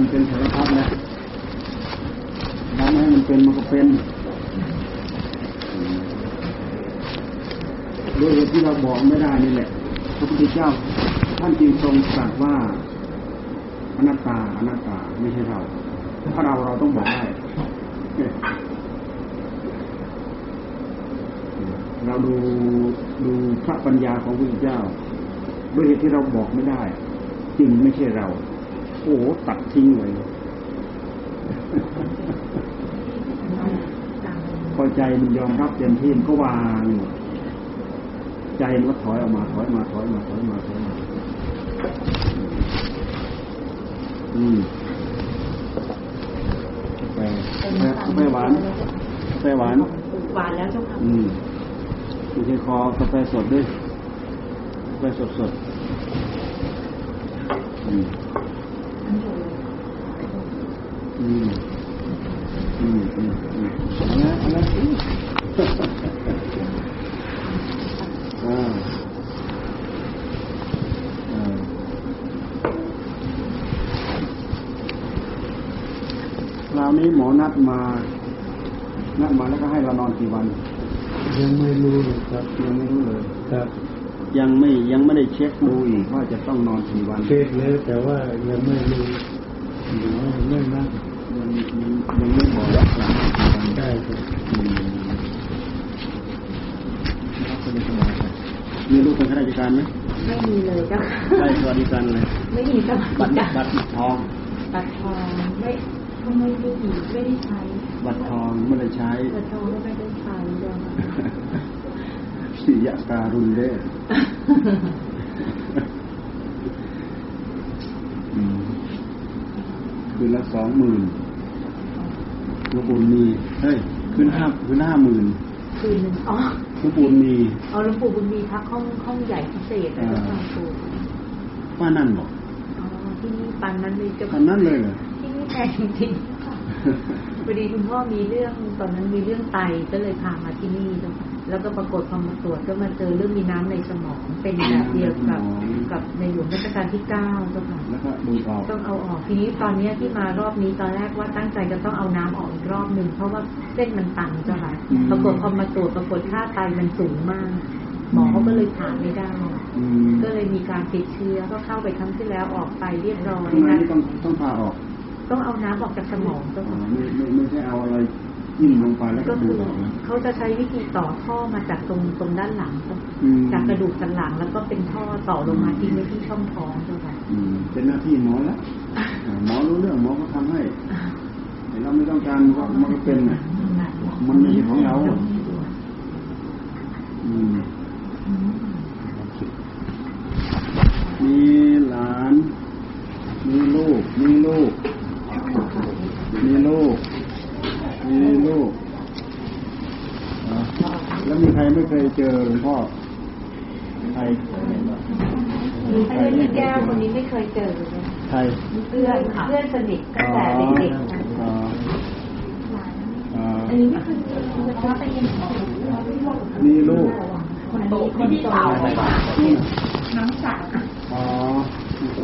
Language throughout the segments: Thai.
มันเป็นสารพัดนะทำให้มันเป็นมันก็เป็นด้วยเหตุที่เราบอกไม่ได้นี่แหละพระพุทธเจ้า ท่านจึงทรงตรัสว่าอนัตตาอนัตตาไม่ใช่เราถ้าเราเราต้องบอกได้เราดูดูพระปัญญาของพระพุทธเจ้าด้วยเหตุที่เราบอกไม่ได้ จริงไม่ใช่เรา โอ้โหตัดทิ้งเลยพอใจมันยอมรับเต็มที่มันก็วางใจมันก็ถอยออกมาถอยมาถอยมาถอยมาถอยมาอืมกาแฟกาแฟหวานกาแฟหวานหวานแล้วเจ้าค่ะอืมไม่ใช่คอกาแฟสดด้วยกาแฟสดสดอืมอืมอืมอืมอืมอะไรอะไรอืมอ่าวนี้หมอนัดมา นัดมาแล้วก็ให้เรานอนกี่วัน ยังไม่รู้เลยครับ ยังไม่รู้เลยครับ ยังไม่ยังไม่ได้เช็คดูอีกว่าจะต้องนอนกี่วัน เช็คแล้วแต่ว่ายังไม่รู้หรือไม่นั่ง ยังยังยังไม่บอกว่าจะนอนกี่วันได้ครับอืมแล้วก็ไม่สบายใจมีลูกเป็นข้าราชการไหมไม่มีเลยเจ้าค่ะได้สวัสดิการอะไรไม่มีสบัวัตสรดิบัการตรทองบัตรทองไม่ก็ไม่ได้มีไม่ได้ใช้ บัตรทองไม่ได้ใช้บัตรทองก็ไม่ได้ใช้เจ้าค่ะสิยะการุณเด้อืมคืนละสองหมื่น ลูกบุญมีเฮ้ยคืนห้าคืนห้าหมื่นคืนหนึ่งอ๋อลูกบุญมีเอาหลวงปู่บุญมีพักห้องห้องใหญ่พิเศษนะเจ้าค่ะปู่ว่านั่นบอกอ๋อที่นี่ปันนั้นเลยเจ้าตอค่ะนนั้นเลยเหรอที่นี่แพงจริงๆค่ะพอดีคุณพ่อมีเรื่องตอนนั้นมีเรื่องไตก็เลยพามาที่นี่เจ้าค่ะ แล้วก็ปรากฏพอมาตรวจก็มาเจอเรื่องมีน้ำในสมอง เป็นแบบเดียวกับกับในหลวงรัชกาลที่เก้าเจ้าค่ะแล้วก็ดูดออกต้องเอาออกทีนี้ตอนเนี้ยที่มารอบนี้ตอนแรกว่าตั้งใจจะต้องเอาน้ำออกอีกรอบหนึ่งเพราะว่าเส้นมันตันเจ้าค่ะปรากฏพอมาตรวจปรากฏค่าไตมันสูงมาก หมอเขาก็เลยผ่าไม่ได้อืมก็เลยมีการติดเชื้อก็เข้าไปครั้งที่แล้วออกไปเรียบร้อยข้างในนะนี่ต้องต้องพาออก ต้องเอาน้ำออกจากสมองเจ้าอ๋อค่ะไม่ไม่ไม่ใช่เอาอะไร ยิ่งลงไปแล้วก็ก็ดูคือดออกนะเขาจะใช้วิธีต่อท่อมาจากตรงตรงด้านหลังเจ้าค่ะอืมจากกระดูกสันหลังแล้วก็เป็นท่อต่อลงมาทิ้งไว้ที่ช่องท้องเจ้าค่ะอืมเป็นหน้าที่หมอแล้วอ่าหมอรู้เรื่องหมอก็ทำให้แต่เราไม่ต้องการก็มันก็เป็นน่ะมันไม่ใช่ของเราอะอืมมีหลาน มีลูก มีลูก มีลูก มีลูกอ่าแล้วมีใครไม่เคยเจอหลวงพ่อ ใคร ใคร อัน ไม่ นี้ เคย แก้ว เจคนอนี้ไม่เคยเจอเลยใครเพื่อนเพื่อนสนิทตั้งแต่เด็กๆนะอ๋ออ๋ออันนี้ไม่เคยเจอเลยเพราะไปยังของมีลูกคนโตคนโตน้องสาวอ๋อ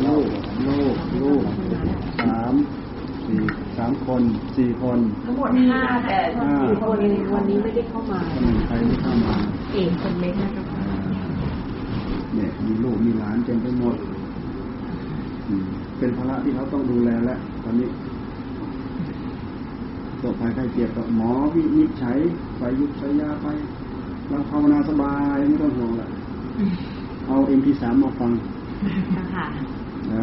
ลูกลูกลูกสามสี่สามคนสี่คนทั้งหมดห้าแต่สี่คนวันนี้ไม่ได้เข้ามาคนหนึ่งใครไม่เข้ามาเองคนเล็กนะคะอ่าเนี่ยมีลูกมีหลานเต็มไปหมดอืม เป็นภาระที่เขาต้องดูแลแล้วตอนนี้ตัวภัยไข้เจ็บก็หมอวินิจฉัยไปยุบใส่ยาไปเราภาวนาสบายไม่ต้องห่วงละเอาเอ็มพีสามมาฟังค่ะเอ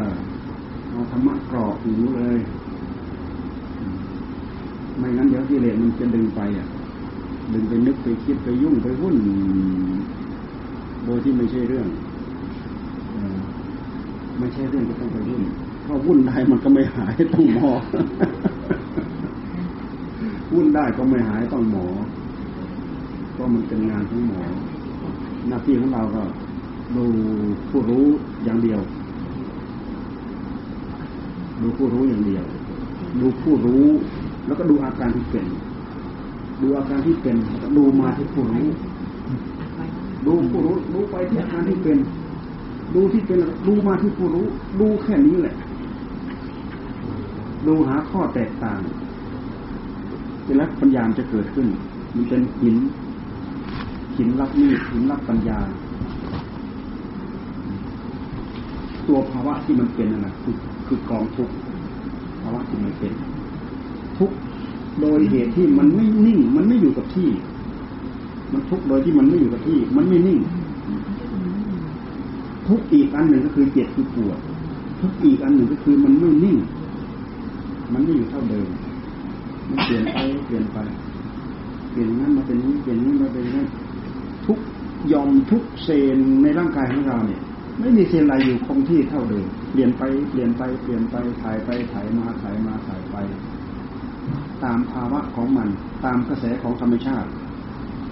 อเอาธรรมะกรอกหูเลยอืมไม่งั้นเดี๋ยวกิเลสมันจะดึงไปอะ ดึงไปนึกไปคิดไปยุ่งไปวุ่น โดยที่ไม่ใช่เรื่องเออ ไม่ใช่เรื่องก็ต้องไปวุ่นเพราะวุ่นได้มันก็ไม่หายต้องหมอ วุ่นได้ก็ไม่หายต้องหมอเพราะมันเป็นงานของหมอ หน้าที่ของเราก็ดูผู้รู้อย่างเดียว ดูผู้รู้อย่างเดียว ดูผู้รู้ แล้วก็ดูอาการที่เป็น ดูอาการที่เป็น ดูมาที่ผู้รู้ ดูผู้รู้ ดูไปที่อาการที่เป็น ดูที่เป็นดูมาที่ผู้รู้ ดูแค่นี้แหละ ดูหาข้อแตกต่างเวลาปัญญาจะเกิดขึ้น มันเป็นหิน หินรับมีดหินรับปัญญา ตัวภาวะที่มันเป็นนั่นแหละคือคือกองทุกภาวะที่มันเป็น ทุกโดยเหตุที่มันไม่นิ่ง มันไม่อยู่กับที่ มันทุกโดยที่มันไม่อยู่กับที่ มันไม่นิ่ง ทุกอีกอันหนึ่งก็คือเจ็บคือปวด ทุกอีกอันหนึ่งก็คือมันไม่นิ่ง มันไม่อยู่เท่าเดิม มันเปลี่ยนไปเปลี่ยนไป เปลี่ยนนั้นมาเป็นนี้เปลี่ยนนี้มาเป็นนั้นทุกยอมทุกเซนในร่างกายของเราเนี่ย ไม่มีเซนอะไรอยู่คงที่เท่าเดิม เปลี่ยนไปเปลี่ยนไปเปลี่ยนไปถ่ายไปถ่ายมาถ่ายมาถ่ายไป ตามภาวะของมัน ตามกระแสของธรรมชาติ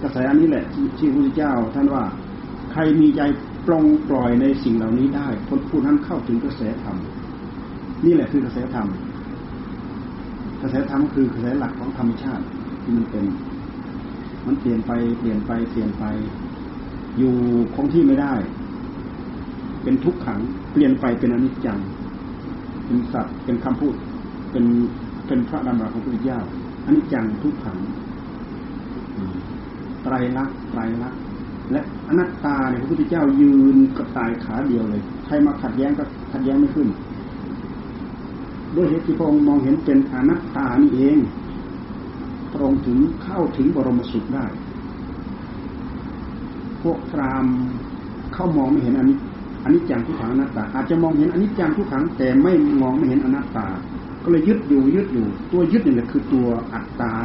กระแสอันนี้แหละที่พระพุทธเจ้าท่านว่าใครมีใจ ปลงปล่อยในสิ่งเหล่านี้ได้คนผู้นั้นเข้าถึงกระแสธรรมนี่แหละคือกระแสธรรมกระแสธรรมคือกระแสหลักของธรรมชาติที่มันเป็น มันเปลี่ยนไปเปลี่ยนไปเปลี่ยนไป อยู่คงที่ไม่ได้ เป็นทุกขัง เปลี่ยนไปเป็นอนิจจังเป็นสัตว์เป็นคำพูด เป็นเป็นพระดำรัสของพระพุทธเจ้าอนิจจังทุกขังไตรลักษณ์ไตรลักษณ์ และอนัตตาเนี่ยพระพุทธเจ้ายืนกระต่ายขาเดียวเลย ใครมาขัดแย้งก็ขัดแย้งไม่ขึ้น ด้วยเหตุที่พระองค์มองเห็นเป็นอนัตตานี่เอง พระองค์ถึงเข้าถึงบรมสุขได้ พวกพรามเข้ามองไม่เห็นอันนี้อันนี้จังทุกขังอนัตตา อาจจะมองเห็นอันนี้จังทุกขังแต่ไม่มองไม่เห็นอนัตตา ก็เลยยึดอยู่ยึดอยู่ ตัวยึดนี่แหละคือตัวอัตตา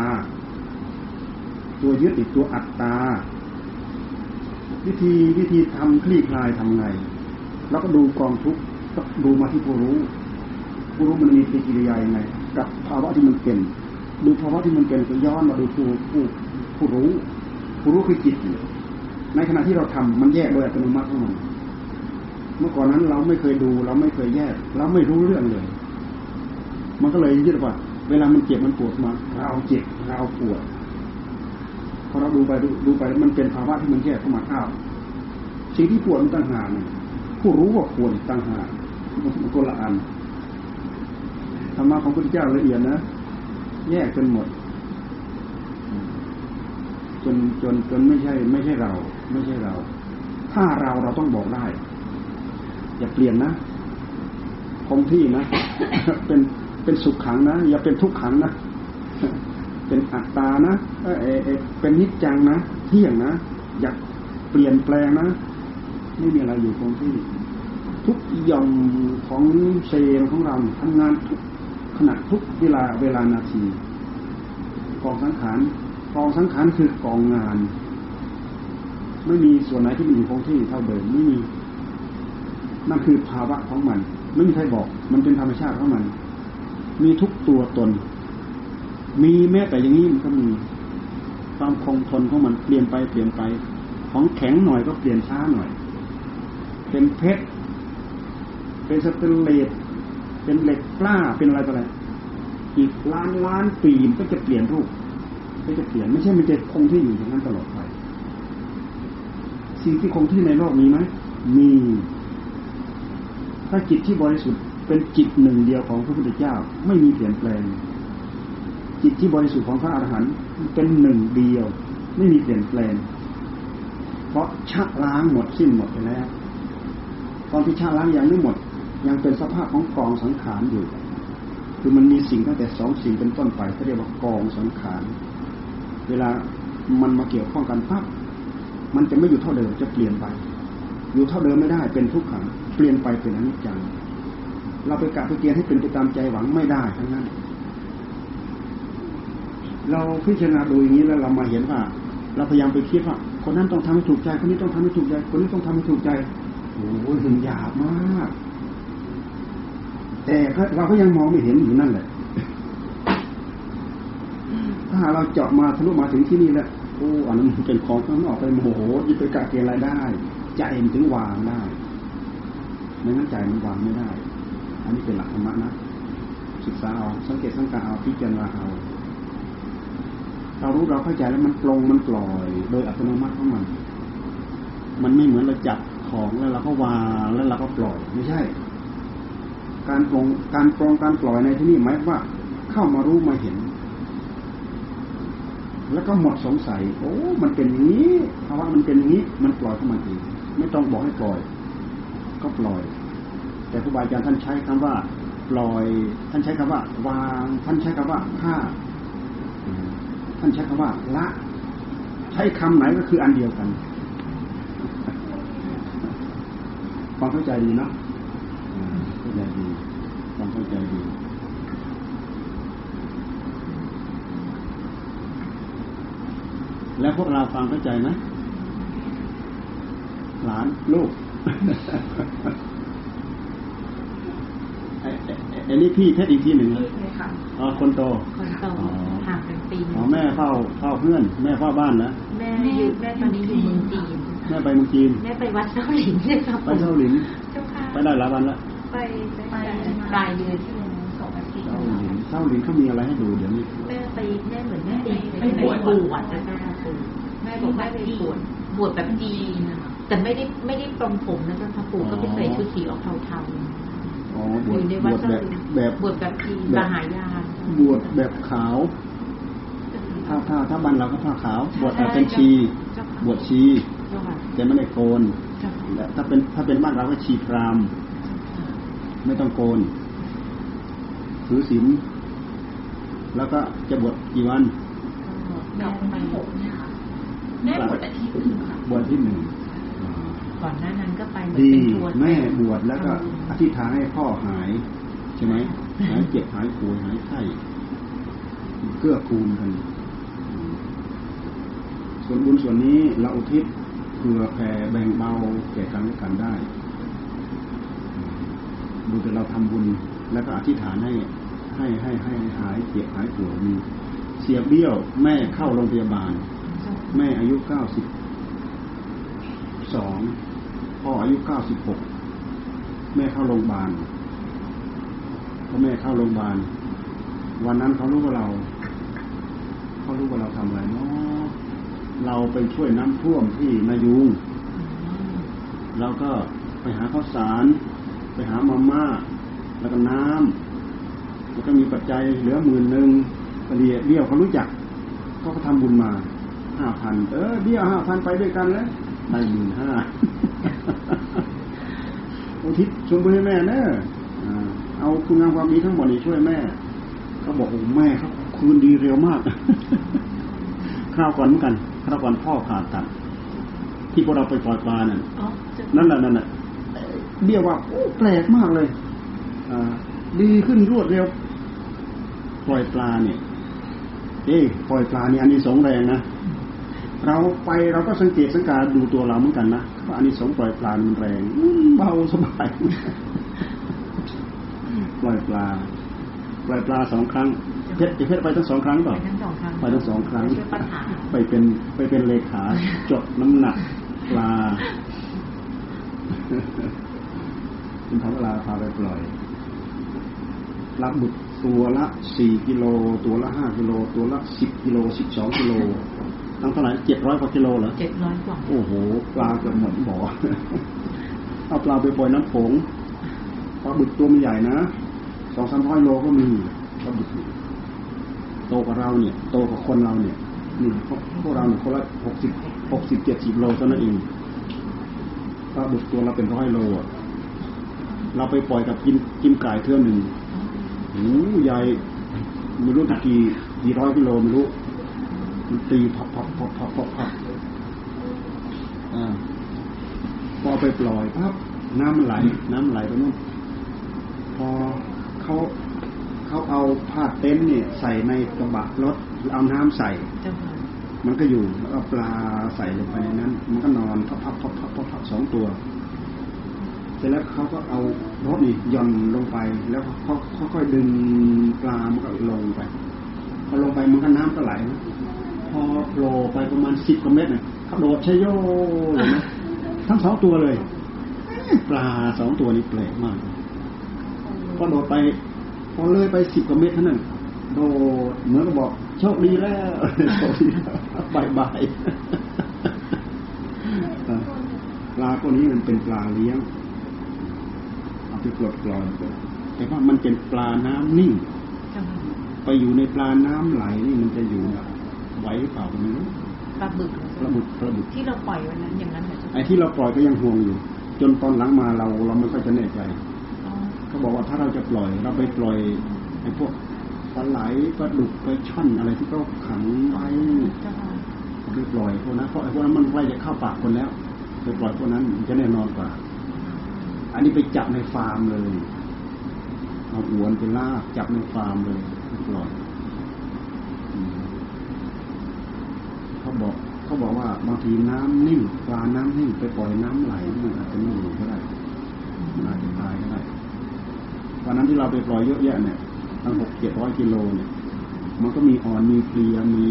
ตัวยึดอีกตัวอัตตา วิธีวิธีทำคลี่คลายทำไง แล้วก็ดูกองทุกข์ก็ดูมาที่ผู้รู้ ผู้รู้มันมีปฏิกิริยาอย่างไง กับภาวะที่มันเป็นดูภาวะที่มันเป็นก็ย้อนมาดูผู้ผู้ผู้รู้ ผู้รู้คือจิต ในขณะที่เราทำมันแยกโดยอัตโนมัติของมันเมื่อก่อนนั้นเราไม่เคยดู เราไม่เคยแยก เราไม่รู้เรื่องเลย มันก็เลยยึดว่า เวลามันเจ็บมันปวดมาเราเจ็บเราปวด อเราดูไปดูดูไปมันเป็นภาวะที่มันแยกเข้ามาอ้าวสิ่งที่ปวดมันต่างหากผู้รู้ว่าปวดต่างหากมันคนละอันธรรมะของพระพุทธเจ้าละเอียดนะแยกกันหมด จนจนจนไม่ใช่ ไม่ใช่เรา ไม่ใช่เรา ถ้าเราเราต้องบอกได้ อย่าเปลี่ยนนะคงที่นะเป็นเป็นสุขขังนะอย่าเป็นทุกขังนะ เป็นอัตตานะเออเป็นนิจจังนะเที่ยงนะอยากเปลี่ยนแปลงนะไม่มีอะไรอยู่คงที่ ทุกย่อมของเซลล์ของเราทำงานทุกขณะทุกเวลาเวลานาทีกองสังขารกองสังขารคือกองงาน ไม่มีส่วนไหนที่มันอยู่คงที่เท่าเดิมไม่มีนั่นคือภาวะของมัน ไม่มีใครบอก มันเป็นธรรมชาติของมัน มีทุกตัวตน มีแม้แต่อย่างนี้มันก็มีความคงทนของมันเปลี่ยนไปเปลี่ยนไป ของแข็งหน่อยก็เปลี่ยนช้าหน่อย เป็นเพชรเป็นสเตนเลสเป็นเหล็กกล้าเป็นอะไรต่ออะไรอีกล้านล้านปีมันก็จะเปลี่ยนรูป ก็จะเปลี่ยนไม่ใช่มันจะคงที่อยู่อย่างนั้นตลอดไปสิ่งที่คงที่ในโลกมีไหมมี ถ้าจิตที่บริสุทธิ์เป็นจิตหนึ่งเดียวของพระพุทธเจ้าไม่มีเปลี่ยนแปลง จิตที่บริสุทธิ์ของพระอรหันต์เป็นหนึ่งเดียว ไม่มีเปลี่ยนแปลง เพราะชะล้างหมดสิ้นหมดไปแล้วตอนที่ชะล้างยังไม่หมด ยังเป็นสภาพของกองสังขารอยู่ คือมันมีสิ่งตั้งแต่สองสิ่งเป็นต้นไปเขาเรียกว่ากองสังขารเวลามันมาเกี่ยวข้องกันปั๊บมันจะไม่อยู่เท่าเดิมจะเปลี่ยนไป อยู่เท่าเดิมไม่ได้เป็นทุกขังเปลี่ยนไปเป็นอนิจจังเราไปกะไปเกียนให้เป็นไปตามใจหวังไม่ได้ทั้งนั้น เราพิจารณาดูอย่างนี้แล้วเรามาเห็นว่า เราพยายามไปคิดว่าคนนั้นต้องทำให้ถูกใจ คนนี้ต้องทำให้ถูกใจ คนนี้ต้องทำให้ถูกใจโอ้ยมันหยาบมาก แต่เราก็ยังมองไม่เห็นอยู่นั่นแหละถ้าเราเจาะมาทะลุมาถึงที่นี่แล้วโอ้อันนั้นเป็นของข้างนอกไปโมโหยึดไปกะเกณฑ์อะไรได้ใจมันถึงวางได้ไม่งั้นใจมันวางไม่ได้ อันนี้เป็นหลักธรรมะนะศึกษาเอาสังเกตสังกาเอาพิจารณาเอา เรารู้เราเข้าใจแล้วมันปลงมันปล่อย โดยอัตโนมัติของมัน มันไม่เหมือนเราจับของแล้วเราก็วางแล้วเราก็ปล่อย ไม่ใช่ การปรงการปรงการปล่อยในที่นี้หมายว่า เข้ามารู้มาเห็น แล้วก็หมดสงสัย โอ้ มันเป็นอย่างนี้ภาวะมันเป็นอย่างนี้ มันปล่อยเข้ามาเองไม่ต้องบอกให้ปล่อย ก็ปล่อย แต่ครูบาอาจารย์ท่านใช้คำว่า ปล่อย ท่านใช้คำว่า วาง ท่านใช้คำว่าฆ่า ท่านใช้คำว่า ละ ใช้คำไหนก็คืออันเดียวกันความเข้าใจดีเนาะเข้าใจดีความเข้าใจดีแล้วพวกเราฟังเข้าใจไหมหลานลูกไอ้ไอ้นี่พี่เพชรอีกทีหนึ่งนะอ๋อคนโตคนโตห่างกัน ปีอ๋อแม่เฝ้าเฝ้าเพื่อน แม่เฝ้าบ้านนะแม่อยู่แม่ตอนนี้อยู่เมืองจีนแม่ไปเมืองจีนแม่ไปวัดเซาหลินเนี่ยครับไปเซาหลินเจ้าค่ะไปได้หลายวันแล้วไปไปปลายเดือนที่แล้วสองอาทิตย์เซาหลินเซาหลินเขามีอะไรให้ดูเดี๋ยวนี้แม่ไปแม่เหมือนแม่ไปไปบวชบวชนะแม่บวชแม่บอกแม่ไปบวชบวชแบบจีนนะคะแต่ไม่ได้ไม่ได้ปรงผมนะเจ้าค่ะปู่ก็ไปใส่ชุดสีออกเทาๆอ๋ออบวชยู่ในบวัดวชเซาแบบหลินแบบบวชแบบจีนมหายานบวชแบบขาว ถ้าถ้าถ้าบ้านเราก็ผ้าขาว บวชแบบเป็นชีเจ้าค่ะบวชชีเจ้าค่ะแต่ไม่ได้โกนเจ้าค่ะและถ้าเป็นถ้าเป็นบ้านเราก็ชีพรามไม่ต้องโกนถือศีลแล้วก็จะบวชกี่วันดอกไม้หกเนี่ยค่ะแม่บวชอาทิตย์หนึ่งค่ะบวชที่หนึ่งก่อนหน้านั้นก็ไปเหมือนดีเป็นทัวร์แม่บวชแล้วก็อธิษฐานให้พ่อหาย ใช่ไหมหายเจ็บหายป่วยหายไข้เกื้อกูลกัน ส่วนบุญส่วนนี้เราอุทิศเผื่อแผ่แบ่งเบาแก่กันและกันได้ดูแต่เราทำบุญ แล้วก็อธิษฐานให้ให้ให้ให้หายเจ็บหายปวยมีเสียเบี้ยวแม่เข้าโรงพยาบาล แม่อายุเก้าสิบสองพ่ออายุเก้าสิบหกแม่เข้าโรงพยาบาลพอแม่เข้าโรงพยาบาล วันนั้นเขารู้ว่าเราเขารู้ว่าเราทำอะไรเนาะ เราไปช่วยน้ำท่วมที่นายุงเราก็ไปหาข้าวสาร ไปหามาม่า แล้วก็น้ำแล้วก็มีปัจจัยเหลือหมื่นหนึ่งพอดีเบี้ยวเขารู้จักเขาก็ทำบุญมาห้าพันเออเบี้ยวห้าพันไปด้วยกันเลยได้หมื่นห้าอุทิศส่วนบุญให้แม่เนอะเอาคุณงามความดีทั้งหมดนี้ช่วยแม่เขาบอกโอ้แม่เขาคืนดีเร็วมากคราวก่อนเหมือนกัน คราวก่อนพ่อผ่าตัดที่พวกเราไปปล่อยปลานั่นอ๋อเจ้านั่นแหละนั่นแหละเบี้ยว่าโอ้แปลกมากเลยอ่าดีขึ้นรวดเร็ว ปล่อยปลาเนี่ย เอ้ปล่อยปลานี่อันนี้สงส์แรงนะเราไปเราก็สังเกตสังการดูตัวเราเหมือนกันนะว่าอันนี้สงส์ปล่อยปลามันแรงอืมเบาสบายปล่อยปลาปล่อยปลาสองครั้ง เพชรเพชรไปทั้งสองครั้งเปไปล่าทั้งสองครั้งไปทั้งสองครั้งช่วยปัญหาไปเป็นไปเป็นเลขาจดน้ำหนักปลาคุณทำเวลาพาไปปล่อยปลาบึกตัวละสี่กิโล ตัวละห้ากิโล ตัวละสิบกิโลสิบสองกิโลทั้งเท่าไหร่เจ็ดร้อยกว่ากิโลเหรอเจ็ดร้อยกว่าโอ้โหปลาเกือบหมดบ่อเอาปลาไปปล่อยน้ำโขงปลาบึกตัวมันใหญ่นะสองสามร้อยโลก็มีปลาบึกนี่ โตกว่าเราเนี่ยโตกว่าคนเราเนี่ยนี่พวกพวกเราเนี่ยคนละหกสิบหกสิบเจ็ดสิบโลเท่านั้นเองปลาบึกตัวละเป็นร้อยโลอะเราไปปล่อยกับกินกินไก่เท่าหนึ่งโอ้โหใหญ่ไม่รู้กี่กี่ร้อยกิโลไม่รู้มันตีพับพับพับพับพับพับอาพอไปปล่อยปั๊บน้ำมันไหล น้ำไหลไปนู่นพอเขา เขาเอาผ้าเต็นท์เนี่ยใส่ในกระบะรถเอาน้ำใส่เจ้าค่ะมันก็อยู่แล้วก็ปลาใส่ลงไปในนั้น มันก็นอนพับพับพับพับพับพับสองตัวเสร็จแล้วเขาก็เอารถนี่หย่อนลงไป แล้วเขาค่อยๆดึงปลามันก็ลงไปพอลงไปมันก็น้ำก็ไหลนะพอโผล่ไปประมาณสิบกว่าเมตรเนี่ยเขาโดดชะโยเลยนะทั้งสองตัวเลย ปลาสองตัวนี้แปลกมากพอโดดไป พอเลยไปสิบกว่าเมตรเท่านั้นโดดเหมือนกับบอกโชคดีแล้วโชคดีแล้วบายบายเออปลาพวกนี้มันเป็นปลาเลี้ยงเอาไปปลดปล่อยไปแต่ว่ามันเป็นปลาน้ำนิ่งเจ้าค่ะไปอยู่ในปลาน้ำไหลนี่มันจะอยู่ไหวหรือเปล่าก็ไม่รู้ปลาบึกปลาบึกปลาบึกที่เราปล่อยวันนั้นอย่างนั้นเหรอเจ้าไอ้ที่เราปล่อยก็ยังห่วงอยู่ จนตอนหลังมาเราเราไม่ค่อยจะแน่ใจอ๋อ เขาบอกว่าถ้าเราจะปล่อย เราไปปล่อยไอ้พวกปลาไหลปลาดุกปลาช่อนอะไรที่เขาขังไว้ไปปล่อยพวกนั้นเพราะไอ้พวกนั้นมันใกล้จะเข้าปากคนแล้วไปปล่อยพวกนั้นจะแน่นอนกว่า อันนี้ไปจับในฟาร์มเลยเอาอวนไปลากจับในฟาร์มเลยไปปล่อยเขาบอกเขาบอกว่าบางทีน้ำนิ่งปลาน้ำนิ่งไปปล่อยน้ำไหลมันอาจจะไม่อยู่ก็ได้มันอาจจะตายก็ได้ วันนั้นที่เราไปปล่อยเยอะแยะเนี่ยตั้งหกเจ็ดร้อยกิโลเนี่ย มันก็มีอ่อนมีเพลียมี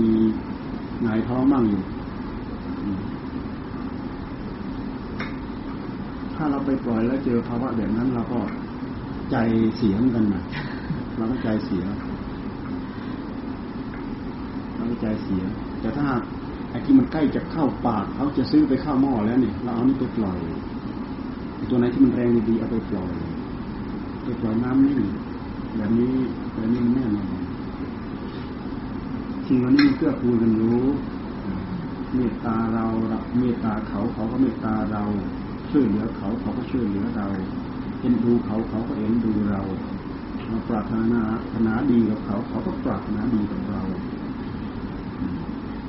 หงายท้องบ้างอยู่ ถ้าเราไปปล่อยแล้วเจอภาวะแบบนั้นเราก็ใจเสียเหมือนกันนะเราก็ใจเสียเราก็ใจเสีย แต่ถ้าไอ้ที่มันใกล้จะเข้าปากเขาจะซื้อไปเข้าหม้อแล้วเนี่ยเราเอานี่ไปปล่อยตัวไหนที่มันแรงดีๆเอาไปปล่อย ไปปล่อยน้ำนิ่งแบบนี้แบบนี้แน่นอนสิ่งเหล่านี้เกื้อกูลกันรู้เมตตาเราเราเมตตาเขาเขาก็เมตตาเราช่วยเหลือเขาเขาก็ช่วยเหลือเราเอ็นดูเขาเขาก็เอ็นดูเราเราปรารถนาปรารถนาดีกับเขา เขาก็ปรารถนาดีกับเรา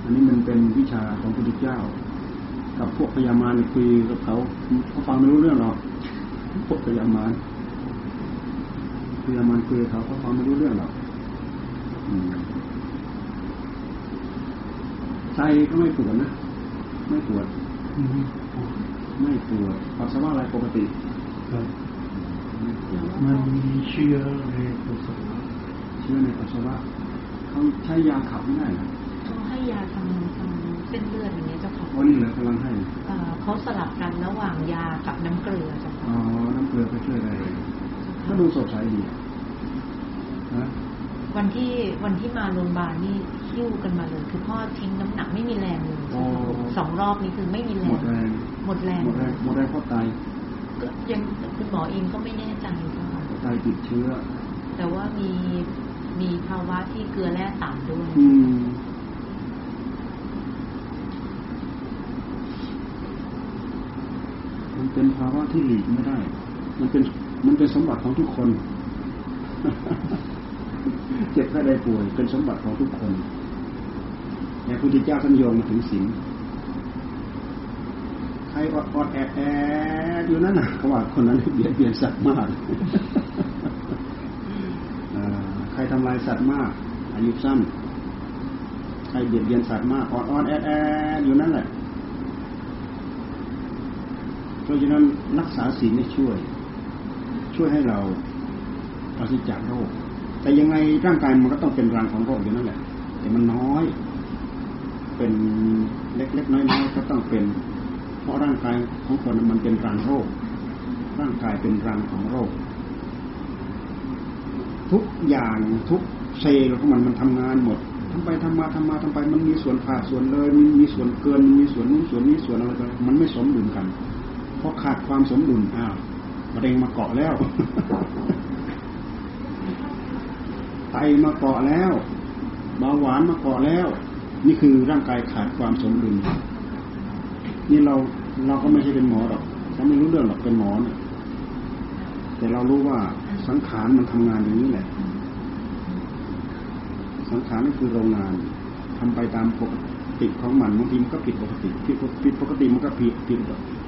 อันนี้มันเป็นวิชาของพระพุทธเจ้า กับพวกพญามารคุยกับเขาเขาฟังไม่รู้เรื่องหรอกพวกพญามาร พญามารคุยกับเขาเขาฟังไม่รู้เรื่องหรอกอืมใจก็ไม่ปวดนะ ไม่ปวดอืมไม่ปวดปัสสาวะอะไรปกติครับไม่ปวดมันมีเชื้อในปัสสาวะเชื้อในปัสสาวะเขาใช้ยาขับไม่ได้เหรอเขาให้ยาทางทางเส้นเลือดอย่างเงี้ยเจ้าค่ะวันนี้เหรอกำลังให้เอ่อเขาสลับกันระหว่างยากับน้ำเกลือเจ้าอ๋อค่ะน้ำเกลือก็ช่วยได้ ก็ดูสดใสดีนะวันที่วันที่มาโรงพยาบาลนี่หิ้วกันมาเลย คือพ่อทิ้งน้ำหนักไม่มีแรงเลยสองรอบนี้คือไม่มีแรหมงดแรงหมดแรงหมดแรงหมดแรงเพราะไตก็ยังคุณหมอเองก็ไม่แน่ใจเจ้าค่ะไตติดเชื้อ แต่ว่ามีมีภาวะที่เกลือแร่ต่ำด้วยอืมมันเป็นภาวะที่หลีกไม่ได้ มันเป็น มันเป็นสมบัติของทุกคนเจ็บแค่ได้ป่วย เป็นสมบัติของทุกคนแต่พระพุทธเจ้าท่านโยงมาถึงศีลใครออดออดแอดแอดอยู่นั่นน่ะเขาว่าคนนั้นเบียดเบียนสัตว์มากใครทำลายสัตว์มาก อายุสั้น ใครเบียดเบียนสัตว์มากออดออดแอดแอดอยู่นั่นแหละเพราะฉะนั้นรักษาศีลนี่ช่วย ช่วยให้เราปราศจากโรค แต่ยังไงร่างกายมันก็ต้องเป็นรังของโรคอยู่นั่นแหละ แต่มันน้อย เป็นเล็กๆน้อยๆก็ต้องเป็น เพราะร่างกายของคนมันเป็นรังโรค ร่างกายเป็นรังของโรค ทุกอย่างทุกเซลล์ของมันมันทำงานหมดทำไปทำมาทำมาทำไป มันมีส่วนขาดส่วนเลยมีมีส่วนเกินมีส่วนนู้นส่วนนี้ส่วนอะไรกันมันไม่สมดุลกันเพราะขาดความสมดุลอ้าว มะเร็งมาเกาะแล้วไตมาเกาะแล้วเบาหวานมาเกาะแล้ว นี่คือร่างกายขาดความสมดุลนี่เราเราก็ไม่ใช่เป็นหมอหรอกเราไม่รู้เรื่องหรอกเป็นหมอเนี่ยแต่เรารู้ว่าสังขารมันทำงานอย่างนี้แหละ สังขารนั่คือโรงงานทำไปตามปกติของมันบางทีมันก็ผิดปกติผิดผิดปกติมันก็ผิดผิด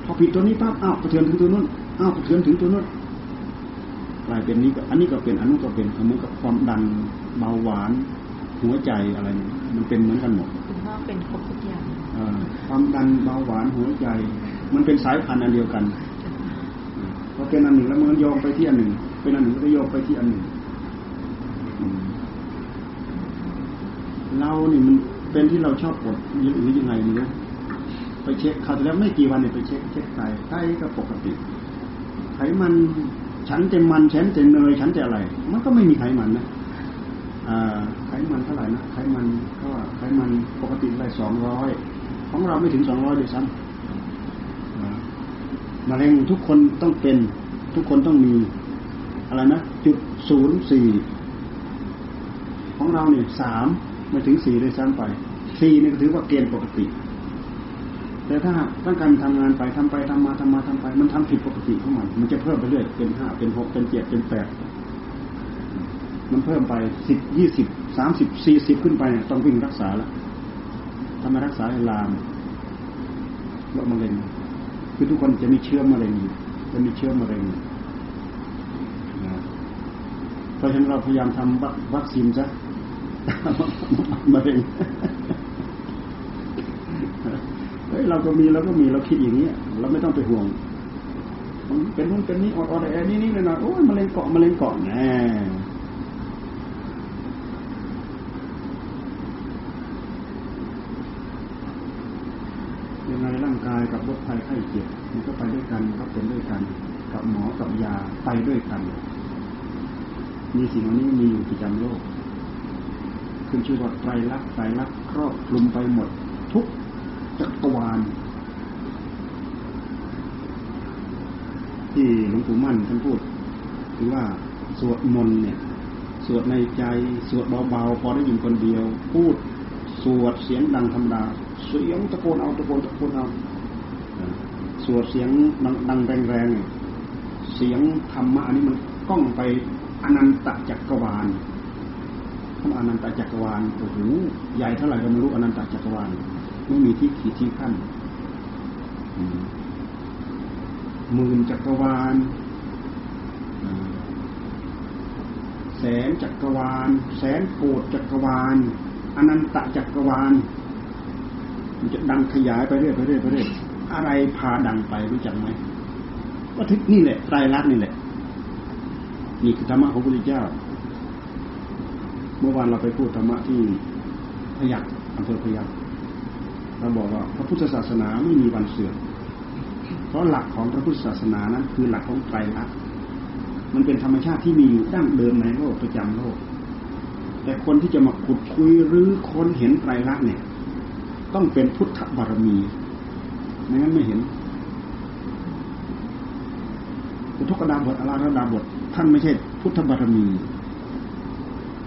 พอผิดตัวนี้ปั๊บอ้าวกระเทือนถึงตัวนู้นอ้าวกระเทือนถึงตัวนู้นกลายเป็นนี้ก็อันนี้ก็เป็นอันนู้นก็เป็นเหมือนกับความดันเบาหวานหัวใจอะไรเนี่ยมันเป็นเหมือนกันหมดคุณพ่อเป็นครบทุกอย่างเอ่อความดันเบาหวานหัวใจ มันเป็นสายพันธุ์อันเดียวกันพอเป็นอันหนึ่งแล้วมันโยงไปที่อันหนึ่ง เป็นอันหนึ่งก็โยงไปที่อันหนึ่งอืมเรานี่มันเป็นที่เราชอบกดหรือยังไงไม่รู้ ไปเช็คคราวที่แล้วไม่กี่วันเนี่ยไปเช็คเช็คไตไตก็ปกติ ไขมันฉันแต่มันฉันแต่เนยฉันแต่อะไร มันก็ไม่มีไขมันนะไขมันเท่าไหร่นะไขมันก็ไขมันปกติได้สองร้อยของเราไม่ถึงสองร้อยด้วยซ้ำอ่ามะเร็งทุกคนต้องเป็นทุกคนต้องมีอะไรนะจุดศูนย์สี่ของเราเนี่ยสามไม่ถึงสี่เลยซ้ำไปสี่นี่ถือว่าเกณฑ์ปกติ แต่ถ้าตั้งการทำงานไปทำไปทำมาทำมาทำไป มันทำผิดปกติของมันมันจะเพิ่มไปเรื่อยเป็นห้าเป็นหกเป็นเจ็ดเป็นแปดมันเพิ่มไปสิบยี่สิบสามสิบสี่สิบขึ้นไปต้องวิ่งรักษาแล้วถ้าไมรักษาให้ลามโรคมะเร็งคือทุกคนจะมีเชื้อมะเร็งอยู่จะมีเชื้อมะเร็งนะเพราะฉะนั้นเราพยายามทำวัคซีนซะมะเร็ง ฮ้ยเราก็มีเราก็มีเราคิดอย่างนี้เราไม่ต้องไปห่วงเป็นนู่นเป็นนี่ออดแอนี่นี่เลยนะโอ้ยมะเร็งเกาะมะเร็งเกาะแน่ยังไงร่างกายกับโรคภัยไข้เจ็บมันก็ไปด้วยกันก็เป็นด้วยกัน กับหมอกับยาไปด้วยกัน มีสิ่งเหล่านี้มีอยู่ประจำโลกขึ้นชื่อว่าไตรลักษณ์ไตรลักษณ์ครอบคลุมไปหมดทุก จักรวาล ที่หลวงปู่มั่นท่านพูดถึงว่าสวดมนต์เนี่ย สวดในใจ สวดเบาๆพอได้ยินคนเดียว พูดสวดเสียงดังธรรมดาเสียงตะโกนเอาตะโกนตะโกนเอาสวดเสียงดังแรงๆเสียงธรรมะอันนี้มันก้องไปอนันตจักรวาลคำอนันตจักรวาลโอ้โหใหญ่เท่าไหร่ก็ไม่รู้อนันตจักรวาล ไม่มีที่ขีดที่ขั้นหมื่นจักรวาลแสนจักรวาล แสนโกดจักรวาลอนันตจักรวาล มันจะดังขยายไปเรื่อยไปเรื่อยไปเรื่อยอะไรพาดังไปรู้จักไหมก็ทึกนี่แหละไตรลักษณ์นี่แหละ นี่คือธรรมะของพระพุทธเจ้า เมื่อวานเราไปพูดธรรมะที่พยักอำเภอพยัก เราบอกว่าพระพุทธศาสนาไม่มีวันเสื่อม เพราะหลักของพระพุทธศาสนานั้นคือหลักของไตรลักษณ์มันเป็นธรรมชาติที่มีอยู่ดั้งเดิมในโลกประจำโลก แต่คนที่จะมาขุดคุยหรือค้นเห็นไตรลักษณ์เนี่ย ต้องเป็นพุทธบารมีไม่งั้นไม่เห็นอุทกดาบทอาราดาบท ท่านไม่ใช่พุทธบารมี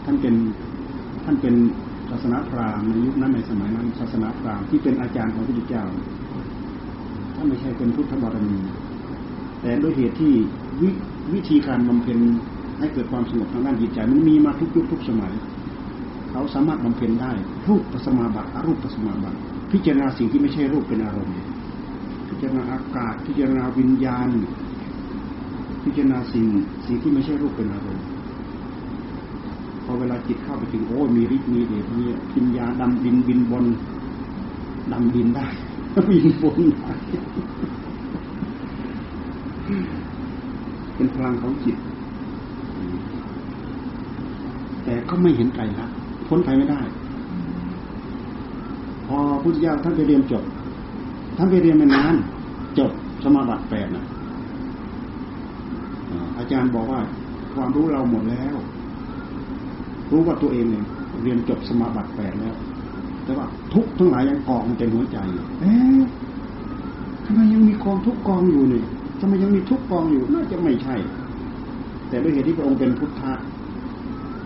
ท่านเป็นท่านเป็น ศาสนาพราหมณ์ในยุคนั้นในสมัยนั้น ศาสนาพราหมณ์ที่เป็นอาจารย์ของพระพุทธเจ้าท่านไม่ใช่เป็นพุทธบารมี แต่ด้วยเหตุที่ววิธีการบำเพ็ญให้เกิดความสงบทางด้านจิตใจมันมีมาทุกยุคทุกสมัย เขาสามารถบำเพ็ญได้ รูปปัสมาบัติอรูปปัสมาบัติพิจารณาสิ่งที่ไม่ใช่รูปเป็นอารมณ์ พิจารณาอากาศ พิจารณาวิญญาณ พิจารณาสิ่งสิ่งที่ไม่ใช่รูปเป็นอารมณ์ อเวลาจิตเข้าไปถึงโอ้มีฤทธิ์มีเดชมีปิญญาดำดินบินบนดำดินได้บินบนได้เป็นพลังของจิต แต่ก็ไม่เห็นไกลละพ้นไปไม่ได้ พอพุทธเจ้าท่านไปเรียนจบ ท่านไปเรียนมานาน จบสมาบัติแปดนะอาจารย์บอกว่า ความรู้เราหมดแล้ว รู้ว่าตัวเองเนี่ยเรียนจบสมาบัติแปดแล้ว แต่ว่าทุกทั้งหลายยังกองเต็มหัวใจอยู่เอ๊ะทำไมยังมีกองทุกกองอยู่เนี่ยทำไมยังมีทุกกองอยู่น่าจะไม่ใช่ แต่ด้วยเหตุที่พระองค์เป็นพุทธะ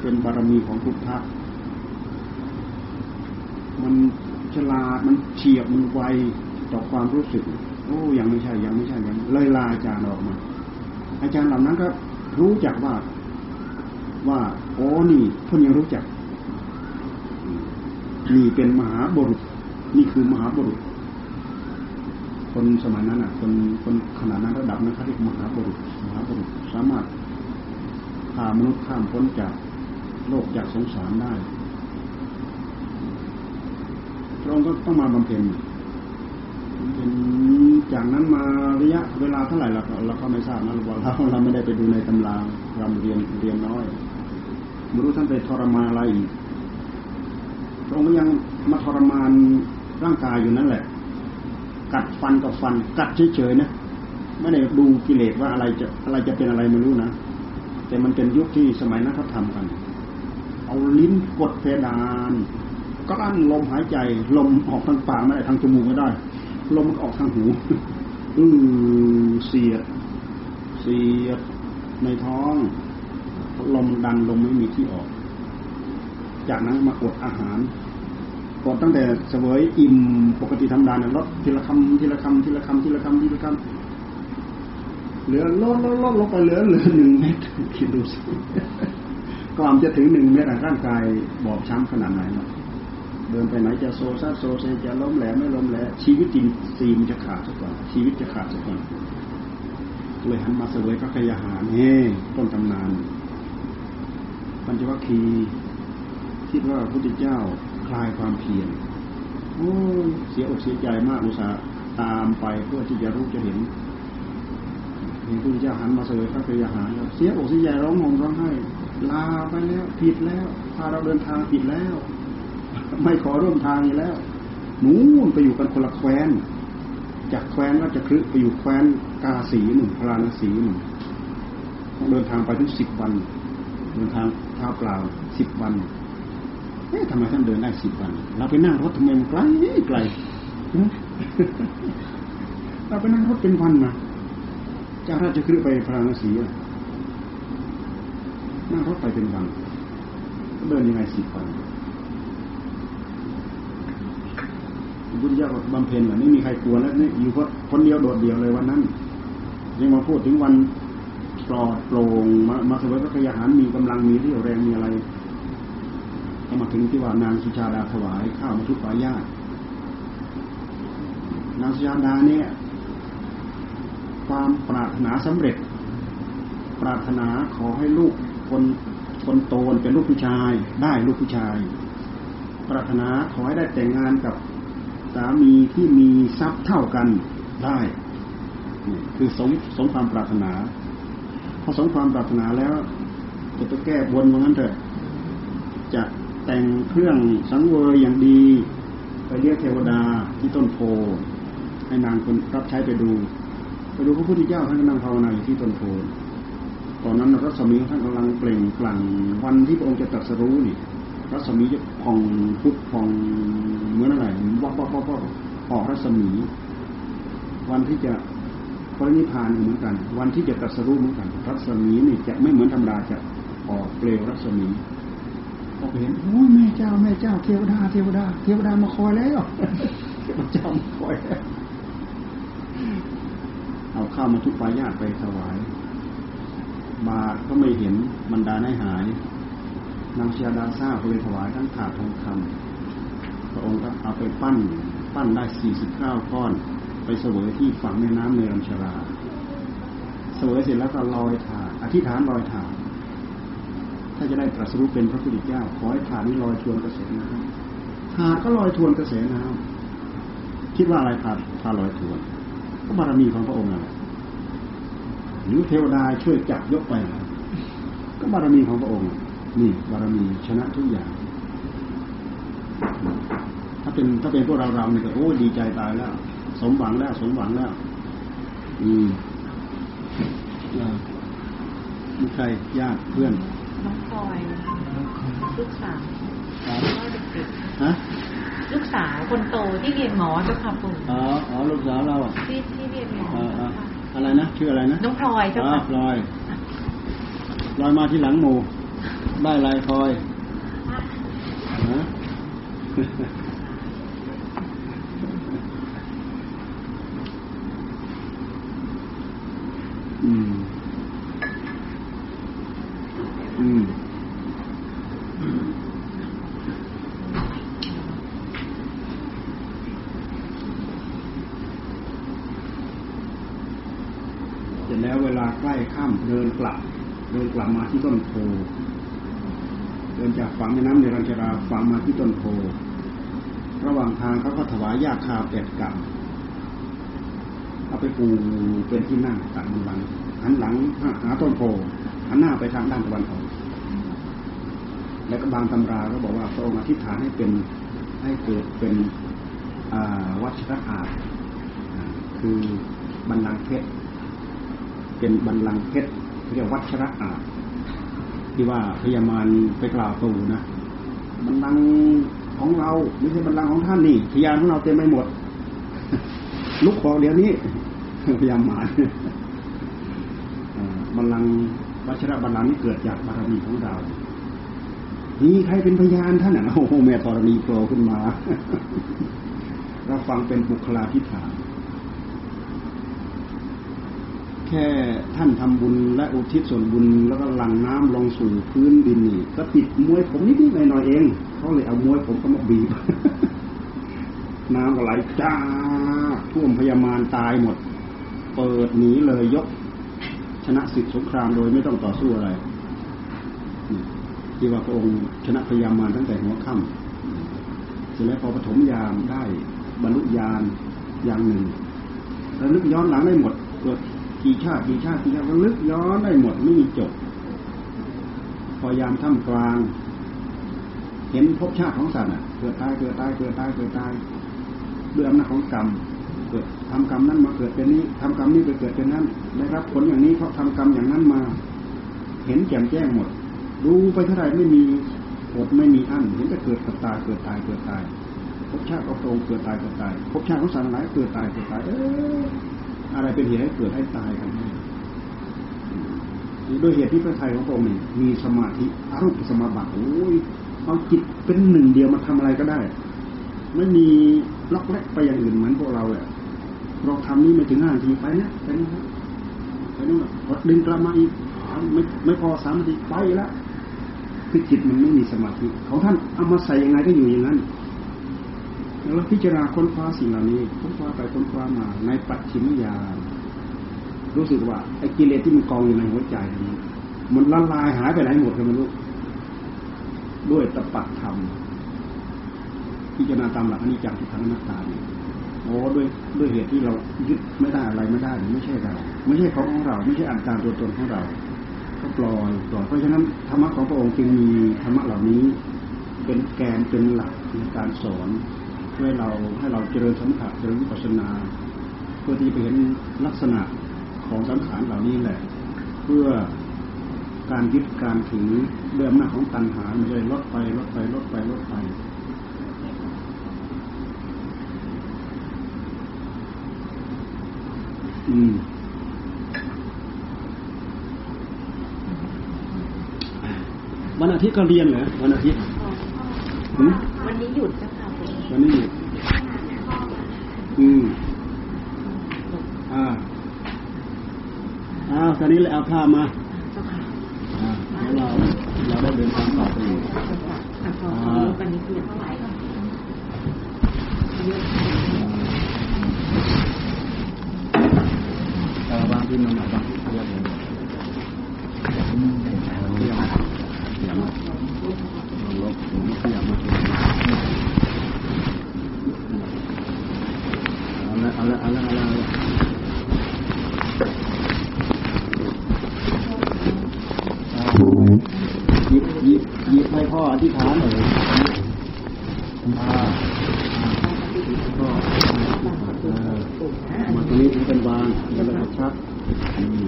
เป็นบารมีของพุทธะมันฉลาดมันเฉียบมันไวต่อความรู้สึก โอ้ยังไม่ใช่ยังไม่ใช่ยังเลยลาอาจารย์ออกมา อาจารย์เหล่านั้นก็รู้จักว่า ว่าโอ้นี่เพิ่นยังรู้จัก นี่เป็นมหาบุรุษ นี่คือมหาบุรุษ คนสมัยนั้นอะ คนคนขนาดนั้นระดับนั้นเขาเรียกมหาบุรุษมหาบุรุษสามารถพามนุษย์ข้ามพ้นจากโลกจากสงสารได้พระองค์ก็ต้องมาบำเพ็ญเป็นจากนั้นมาระยะเวลาเท่าไหร่เราเราก็ไม่ทราบนะเราเราเราไม่ได้ไปดูในตำราเราเรียนเรียนน้อย ไม่รู้ท่านไปทรมานอะไรอีกพระองค์ยังมาทรมานร่างกายอยู่นั่นแหละ กัดฟันกับฟัน กัดเฉยๆนะไม่ได้ดูกิเลสว่าอะไรจะอะไรจะเป็นอะไรไม่รู้นะแต่มันเป็นยุคที่สมัยนั้นเขาทากัน เอาลิ้นกดเพดานก็อั้นลมหายใจ ลมออกทางปากไม่ได้ทางจมูกไม่ได้ ลมมันออกทางหูอือเสียดเสียดในท้อง ลมดันลมไม่มีที่ออก จากนั้นมากดอาหารกดตั้งแต่เสวยอิ่มปกติธรรมดาเนี่ยลดทีละคำทีละคำทีละคำทีละคำทีละคำเหลือลดลดลดลงไปเหลือเหลือหนึ่งเม็ดคิดดูสิก่อนจะถึงหนึ่งเม็ดร่างกายบอบช้ำขนาดไหนเนาะเดินไปไหนจะโซซ่าโซเซจะล้มแหลไม่ล้มแหลชีวิตจริงซีมจะขาดซะก่อนชีวิตจะขาดซะก่อนเลยหันมาเสวยพระกยาหารเฮ้ต้นตำนาน ปัญจวัคคีย์คิดว่าพระพุทธเจ้าคลายความเพียรโอ้เสียอกเสียใจมากอุตส่าห์ตามไปเพื่อที่จะรู้จะเห็นเห็นพระพุทธเจ้าหันมาเสวยพระกยาหารแล้วเสียอกเสียใจร้องห่มร้องไห้ลาไปแล้วผิดแล้วพาเราเดินทางผิดแล้ว ไม่ขอร่วมทางอีกแล้วนู่นไปอยู่กันคนละแคว้น จากแคว้นราชคลึไปอยู่แคว้นกาสีหนึ่งพราณสีหนึ่งต้องเดินทางไปถึงสิบวัน เดินทางเท้าเปล่าสิบวันเอ๊ะทำไมท่านเดินได้สิบวัน เราไปนั่งรถทำไมมันไกลไกลเราไปนั่งรถเป็นวันนะจากราชคลึไปพราณสีนั่งรถไปเป็นวันเดินยังไงสิบวันบุญญาบำเพ็ญแบบไม่มีใครกลัวแล้วนี่อยู่คนเดียวโดดเดี่ยวเลยวันนั้นยังมาพูดถึงวัน ปลอดโปร่งมามาสวยพระขยาหารมีกำลังมีเรี่ยวแรงมีอะไรก็มาถึงที่ว่านางสุชาดาถวายข้าวมาทุกปายาตนางสุชาดาเนี่ย ความปรารถนาสำเร็จ ปรารถนาขอให้ลูกคนคนโตนเป็นลูกผู้ชายได้ลูกผู้ชาย ปรารถนาขอให้ได้แต่งงานกับสามีที่มีทรัพย์เท่ากันได้ คือสมสมความปรารถนา พอสมความปรารถนาแล้วจะไปแก้บนว่างั้นเถอะจะแต่งเครื่องสังเวยอย่างดี ไปเรียกเทวดาที่ต้นโพให้นางคนรับใช้ไปดู ไปดูพระพุทธเจ้าท่านกำลังภาวนาอยู่ที่ต้นโพตอนนั้นรัศมีท่านกำลังเปล่งปลั่งวันที่พระองค์จะตรัสรู้นี่รัศมีจะพองพุทธพองเหมือนอะไรวับวับวับวับออกรัศมี วันที่จะ ระนิพานเหมือนกัน วันที่จะตรัสรู้เหมือนกัน รัศมีนี่จะไม่เหมือนธรรมดาจะออกเปลวรัศมีพอเห็นโอ้ยแม่เจ้าแม่เจ้าเทวดาเทวดาเทวดามาคอยแล้วเทวเจ้ามาคอยแล้วเอาข้าวมาทุกปายาตไปถวาย บาทก็ไม่เห็นบรรดาได้หายนางเชียดาซาก็เลยถวายทั้งถาดทองคำพระองค์ก็เอาไปปั้น ปั้นได้สี่สิบเก้าก้อน ไปเสวยที่ฝั่งแม่น้ำเนรัญชราเสวยเสร็จแล้วก็ลอยถาดอธิษฐานลอยถาดถ้าจะได้ตรัสรู้เป็นพระพุทธเจ้า ขอให้ถาดนี้ลอยทวนกระแสน้ำถาดก็ลอยทวนกระแสน้ำคิดว่าอะไรถาดถาลอยทวน ก็บารมีของพระองค์นั่นแหละหรือเทวดาช่วยจับยกไปก็บารมีของพระองค์ นี่บารมีชนะทุกอย่าง ถ้าเป็นถ้าเป็นพวกเราเราเนี่ยก็โอ้ดีใจตายแล้ว สมหวังแล้ว สมหวังแล้ว อืมมีใครญาติเพื่อน น้องพลอยลูกสาวก็เด็กฮะๆลูกสาวคนโตที่เรียนหมอเจ้าค่ะปู่อ๋ออ๋อลูกสาวเราอะที่ที่เรียนหมออ่าอ่าค่ะอะไรนะชื่ออะไรนะน้องพลอยเจ้าอ๋อค่ะพลอยพลอยมาที่หลังหมู่ได้อะไรพลอยฮะ อืม อืม เสร็จ แล้วเวลาใกล้ค่ำเดินกลับ เดินกลับมาที่ต้นโพเดินจากฝั่งแม่น้ำในรัญชราฝั่งมาที่ต้นโพระหว่างทางเขาก็ถวายยาคาแปดกำเอาไปปูเป็นที่นั่งตักบันลังหันหลังหาต้นโพหันหน้าไปทางด้านตะวันออกแล้วก็บางตำราก็บอกว่าพระองค์อธิษฐานให้เป็นให้เกิดเป็นวัชรอาจอ่าคือบันลังเพชร เป็นบันลังก์เพชรเรียกวัชระอาจที่ว่าพญามารไปกล่าวตูนะบันลังก์ของเราไม่ใช่บันลังก์ของท่านนี่พยานของเราเต็มไปหมด ลุกขอเดี๋ยวนี้พยามารบัลลังก์วัชระบัลลังก์นี่เกิดจากบารมีของเรามีใครเป็นพยานท่านอะโอ้โหแม่ธรณีโผล่ขึ้นมาเราฟังเป็นบุคลาธิฐาน แค่ท่านทำบุญและอุทิศส่วนบุญแล้วก็หลั่งน้ำลงสู่พื้นดินนี่ก็ติดมวยผมนิดๆหน่อยๆเองเขาเลยเอามวยผมก็มาบีบ น้ำก็ไหลจ้าท่วมพยามารตายหมด เปิดหนีเลยยก ชนะศึกสงครามโดยไม่ต้องต่อสู้อะไรนี่ที่ว่าพระองค์ชนะพยามารตั้งแต่หัวค่ำเสร็จแล้วพอปฐมยามได้บรรลุญาณอย่างหนึ่งระลึกย้อนหลังได้หมดเกิด กี่ชาติกี่ชาติกี่ชาติลึกย้อนได้หมดไม่มีจบพอยามท่ามกลาง เห็นภพชาติของสัตว์อะเกิดตายเกิดตายเกิดตายเกิดตายด้วยอำนาจของกรรมเกิดทำกรรมนั้นมาเกิดเป็นนี้ทำกรรมนี้ไปเกิดเป็นนั้นได้รับผลอย่างนี้เพราะทำกรรมอย่างนั้นมา เห็นแจ่มแจ้งหมด ดูไปเท่าไหร่ไม่มีอดไม่มีอั้นเห็นแต่เกิดกับตายเกิดตายเกิดตายภพชาติของพรงเกิดตายเกิดตายภพชาติของสัตว์หลายเกิดตายเกิดตายเอ๊ อะไรเป็นเหตุให้เกิดให้ตายกันแน่ด้วยเหตุที่พระไทยของพระองค์นี่มีสมาธิอารมณ์สมาบัติโอ้ยเอาจิตเป็นหนึ่งเดียวมาทำอะไรก็ได้ ไม่มีล็อกแรกไปอย่างอื่นเหมือนพวกเราเลยเราทำนี่ไม่ถึงห้านาทีไปนะไปนะครับไปนู่นพอดึงกลับมาอีกไม่ไม่พอสามนาทีไปแล้วคือจิตมันไม่มีสมาธิของท่านเอามาใส่ยังไงก็อยู่อย่างนั้น แล้วเราพิจารณาค้นคว้าสิ่งเหล่านี้ค้นคว้าไปค้นคว้ามา ในปัจฉิมยานรู้สึกว่าไอ้กิเลสที่มันกองอยู่ในหัวใจนี้มันละลายหายไปไหนหมดก็ไม่รู้ด้วยตปะธรรมพิจารณาตามหลักอนิจจังทุกขังอนัตตาเนี่ยโอ้ด้วยด้วยเหตุที่เรายึดไม่ได้อะไรไม่ได้ไม่ใช่เรา ไม่ใช่ของของเรา ไม่ใช่อัตตาตัวตนของเรา ก็ปล่อยปล่อยเพราะฉะนั้นธรรมะของพระองค์จึงมีธรรมะเหล่านี้ เป็นแกนเป็นหลักในการสอน เพื่อให้เราให้เราเจริญสมถะเจริญวิปัสสนา เพื่อที่ไปเห็นลักษณะของสังขารเหล่านี้แหละ เพื่อการยึดการถือด้วยอำนาจของตัณหามันจะลดไปลดไปลดไปลดไปอืมวันอาทิตย์ก็เรียนเหรอวันอาทิตย์หืมวันนี้หยุดจ้ะค่ะผม วันนี้หยุดอืมอ่าอ้าวตอนนี้เลยเอาผ้ามาอ่าแล้วเราเราได้เดินทางต่อไปอีกเจ้าค่ะอะขอขอลบกันนิดเดียวเท่าไหร่ก่อนเอะเออบางที่มันบางที่เรียกเลยอืมเรียกเรียกมาลบผมเรียกมาเอาละเอาละเอาละเอาละเอาละหยิบหยิบหยิบให้พ่ออธิษฐานหน่อยอ่าพ่อเออ มาตรงนี้เป็นวางแล้วก็ชักอืม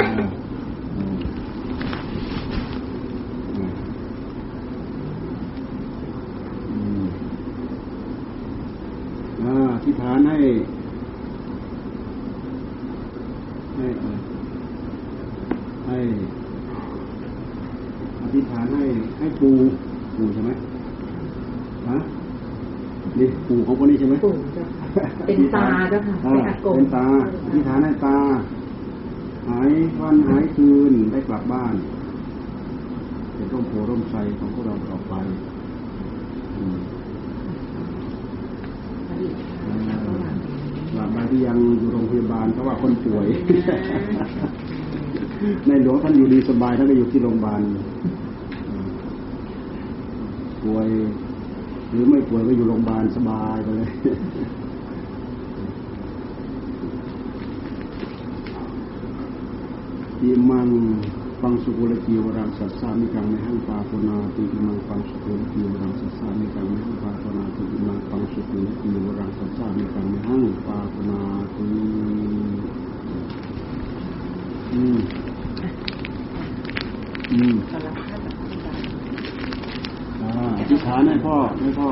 อ่าอืมอืมอ่าที่ฐานให้ ให้เอ่อให้อธิษฐานให้ให้ปูปูใช่ไหมฮะนี่ปูของคนนี้ใช่ไหมปู่เจ้าค่ะเป็นตาเจ้าค่ะอ่าเป็นอากงเป็นตาอธิษฐานให้ตา หายวันหายคืนได้กลับบ้านเป็นร่มโพร่มไทรของพวกเราต่อไปอืมกลับมา ที่ยังอยู่โรงพยาบาลเพราะว่าคนป่วย ในหลวงท่านอยู่ดีสบายท่านก็อยู่ที่โรงพยาบาลป่วย หรือไม่ป่วยก็อยู่โรงพยาบาลสบายไปเลยอิมัง ปังสุกุลกีวรังสัสสามิกังในหังปาปนาติอิมังปังสุกุลกีวรังสัสสามิกังในหังปาปนาติอิมังปังสุกุลกีวรังสัสสามิกังในหังปาปนาติอืมอืมอ่าอธิษฐานให้พ่อให้พ่อ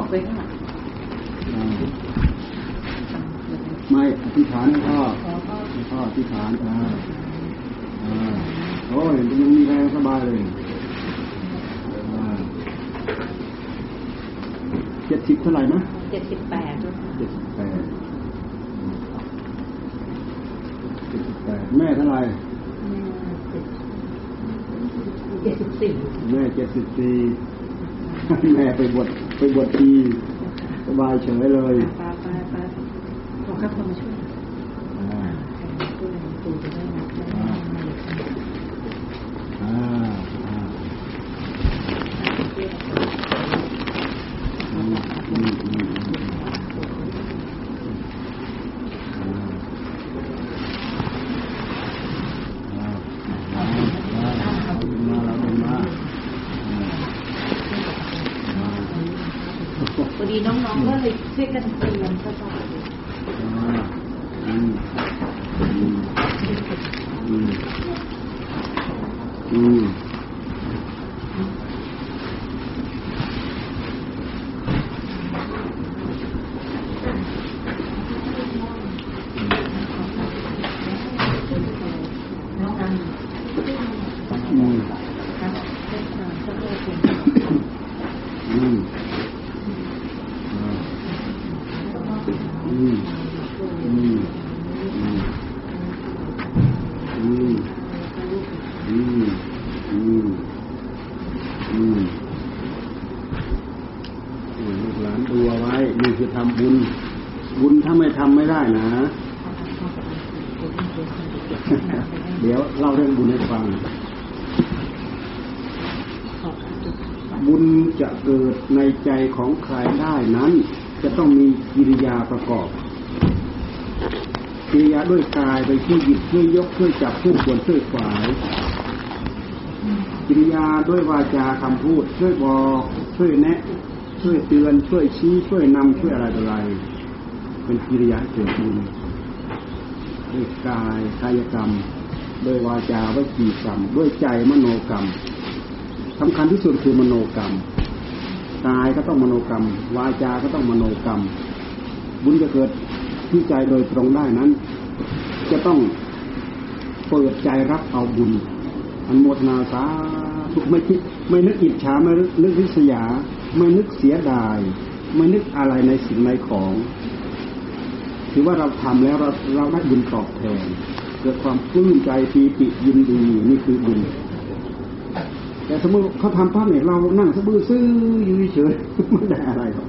ไม่อธิษฐานให้พ่อให้พ่ออธิษฐานอ่าอ่า เนี่ยยังมีแรงสบายเลยเจ็ดสิบเท่าไหร่นะเจ็ดสิบแปดเจ็ดสิบแปดเจ็ดสิบแปดแม่เท่าไหร่เจ็ดสิบสี่แม่เจ็ดสิบสี่แม่ไปบวชไปบวชทีสบายเฉยเลยป้าป้าป้าขอข้าพมาช่วย อ่า ช่วยตูจะได้รับได้ อ่าอ่าอืมอืมอืมอืมอ่าอ่าอ่าอ่าเอาขึ้นมาเอาขึ้นมาอ่าอ่า พอดีน้องๆก็เลยช่วยกันเตือนก็ต่อ อ่าอืมอืมอืมอืม น้องอัน อืม ครับเจ้าชายเจ้าแม่เป็น อืมอ่าอืมอืมอืมอืมอืมอืมอืมโอ้ยลูกหลานดูเอาไว้ นี่คือทำบุญ บุญถ้าไม่ทำไม่ได้นะ เดี๋ยวเล่าเรื่อง บุญให้ฟังบุญจะเกิดในใจของใครได้นั้น จะต้องมีกิริยาประกอบ กิริยาด้วยกายไปช่วยหยิบช่วยยกช่วยจับช่วยขวนช่วยขวายกิริยาด้วยวาจาคำพูด ช่วยบอกช่วยแนะ ช่วยเตือน ช่วยชี้ช่วยนำช่วยอะไรต่ออะไร เป็นกิริยาเกิดบุญด้วยกายกายกรรม ด้วยวาจาวจีกรรม ด้วยใจมโนกรรมสำคัญที่สุดคือมโนกรรมกายก็ต้องมโนกรรม วาจา ก็ต้องมโนกรรม บุญจะเกิดที่ใจโดยตรงได้นั้น จะต้องเปิดใจรับเอาบุญอันโมทนาสาธุไม่คิดไม่นึกอิจฉาไม่นึกริษยา ไม่นึกเสียดาย ไม่นึกอะไรในสิ่งในของ ถือว่าเราทำแล้วเราเราได้บุญตอบแทน เกิดความปลื้มใจปีติยินดีนี่คือบุญแต่สมมติเขาทำภาพเนี่ยเรานั่งสะบื้อซื่ออยู่เฉยไม่ได้อะไรหรอก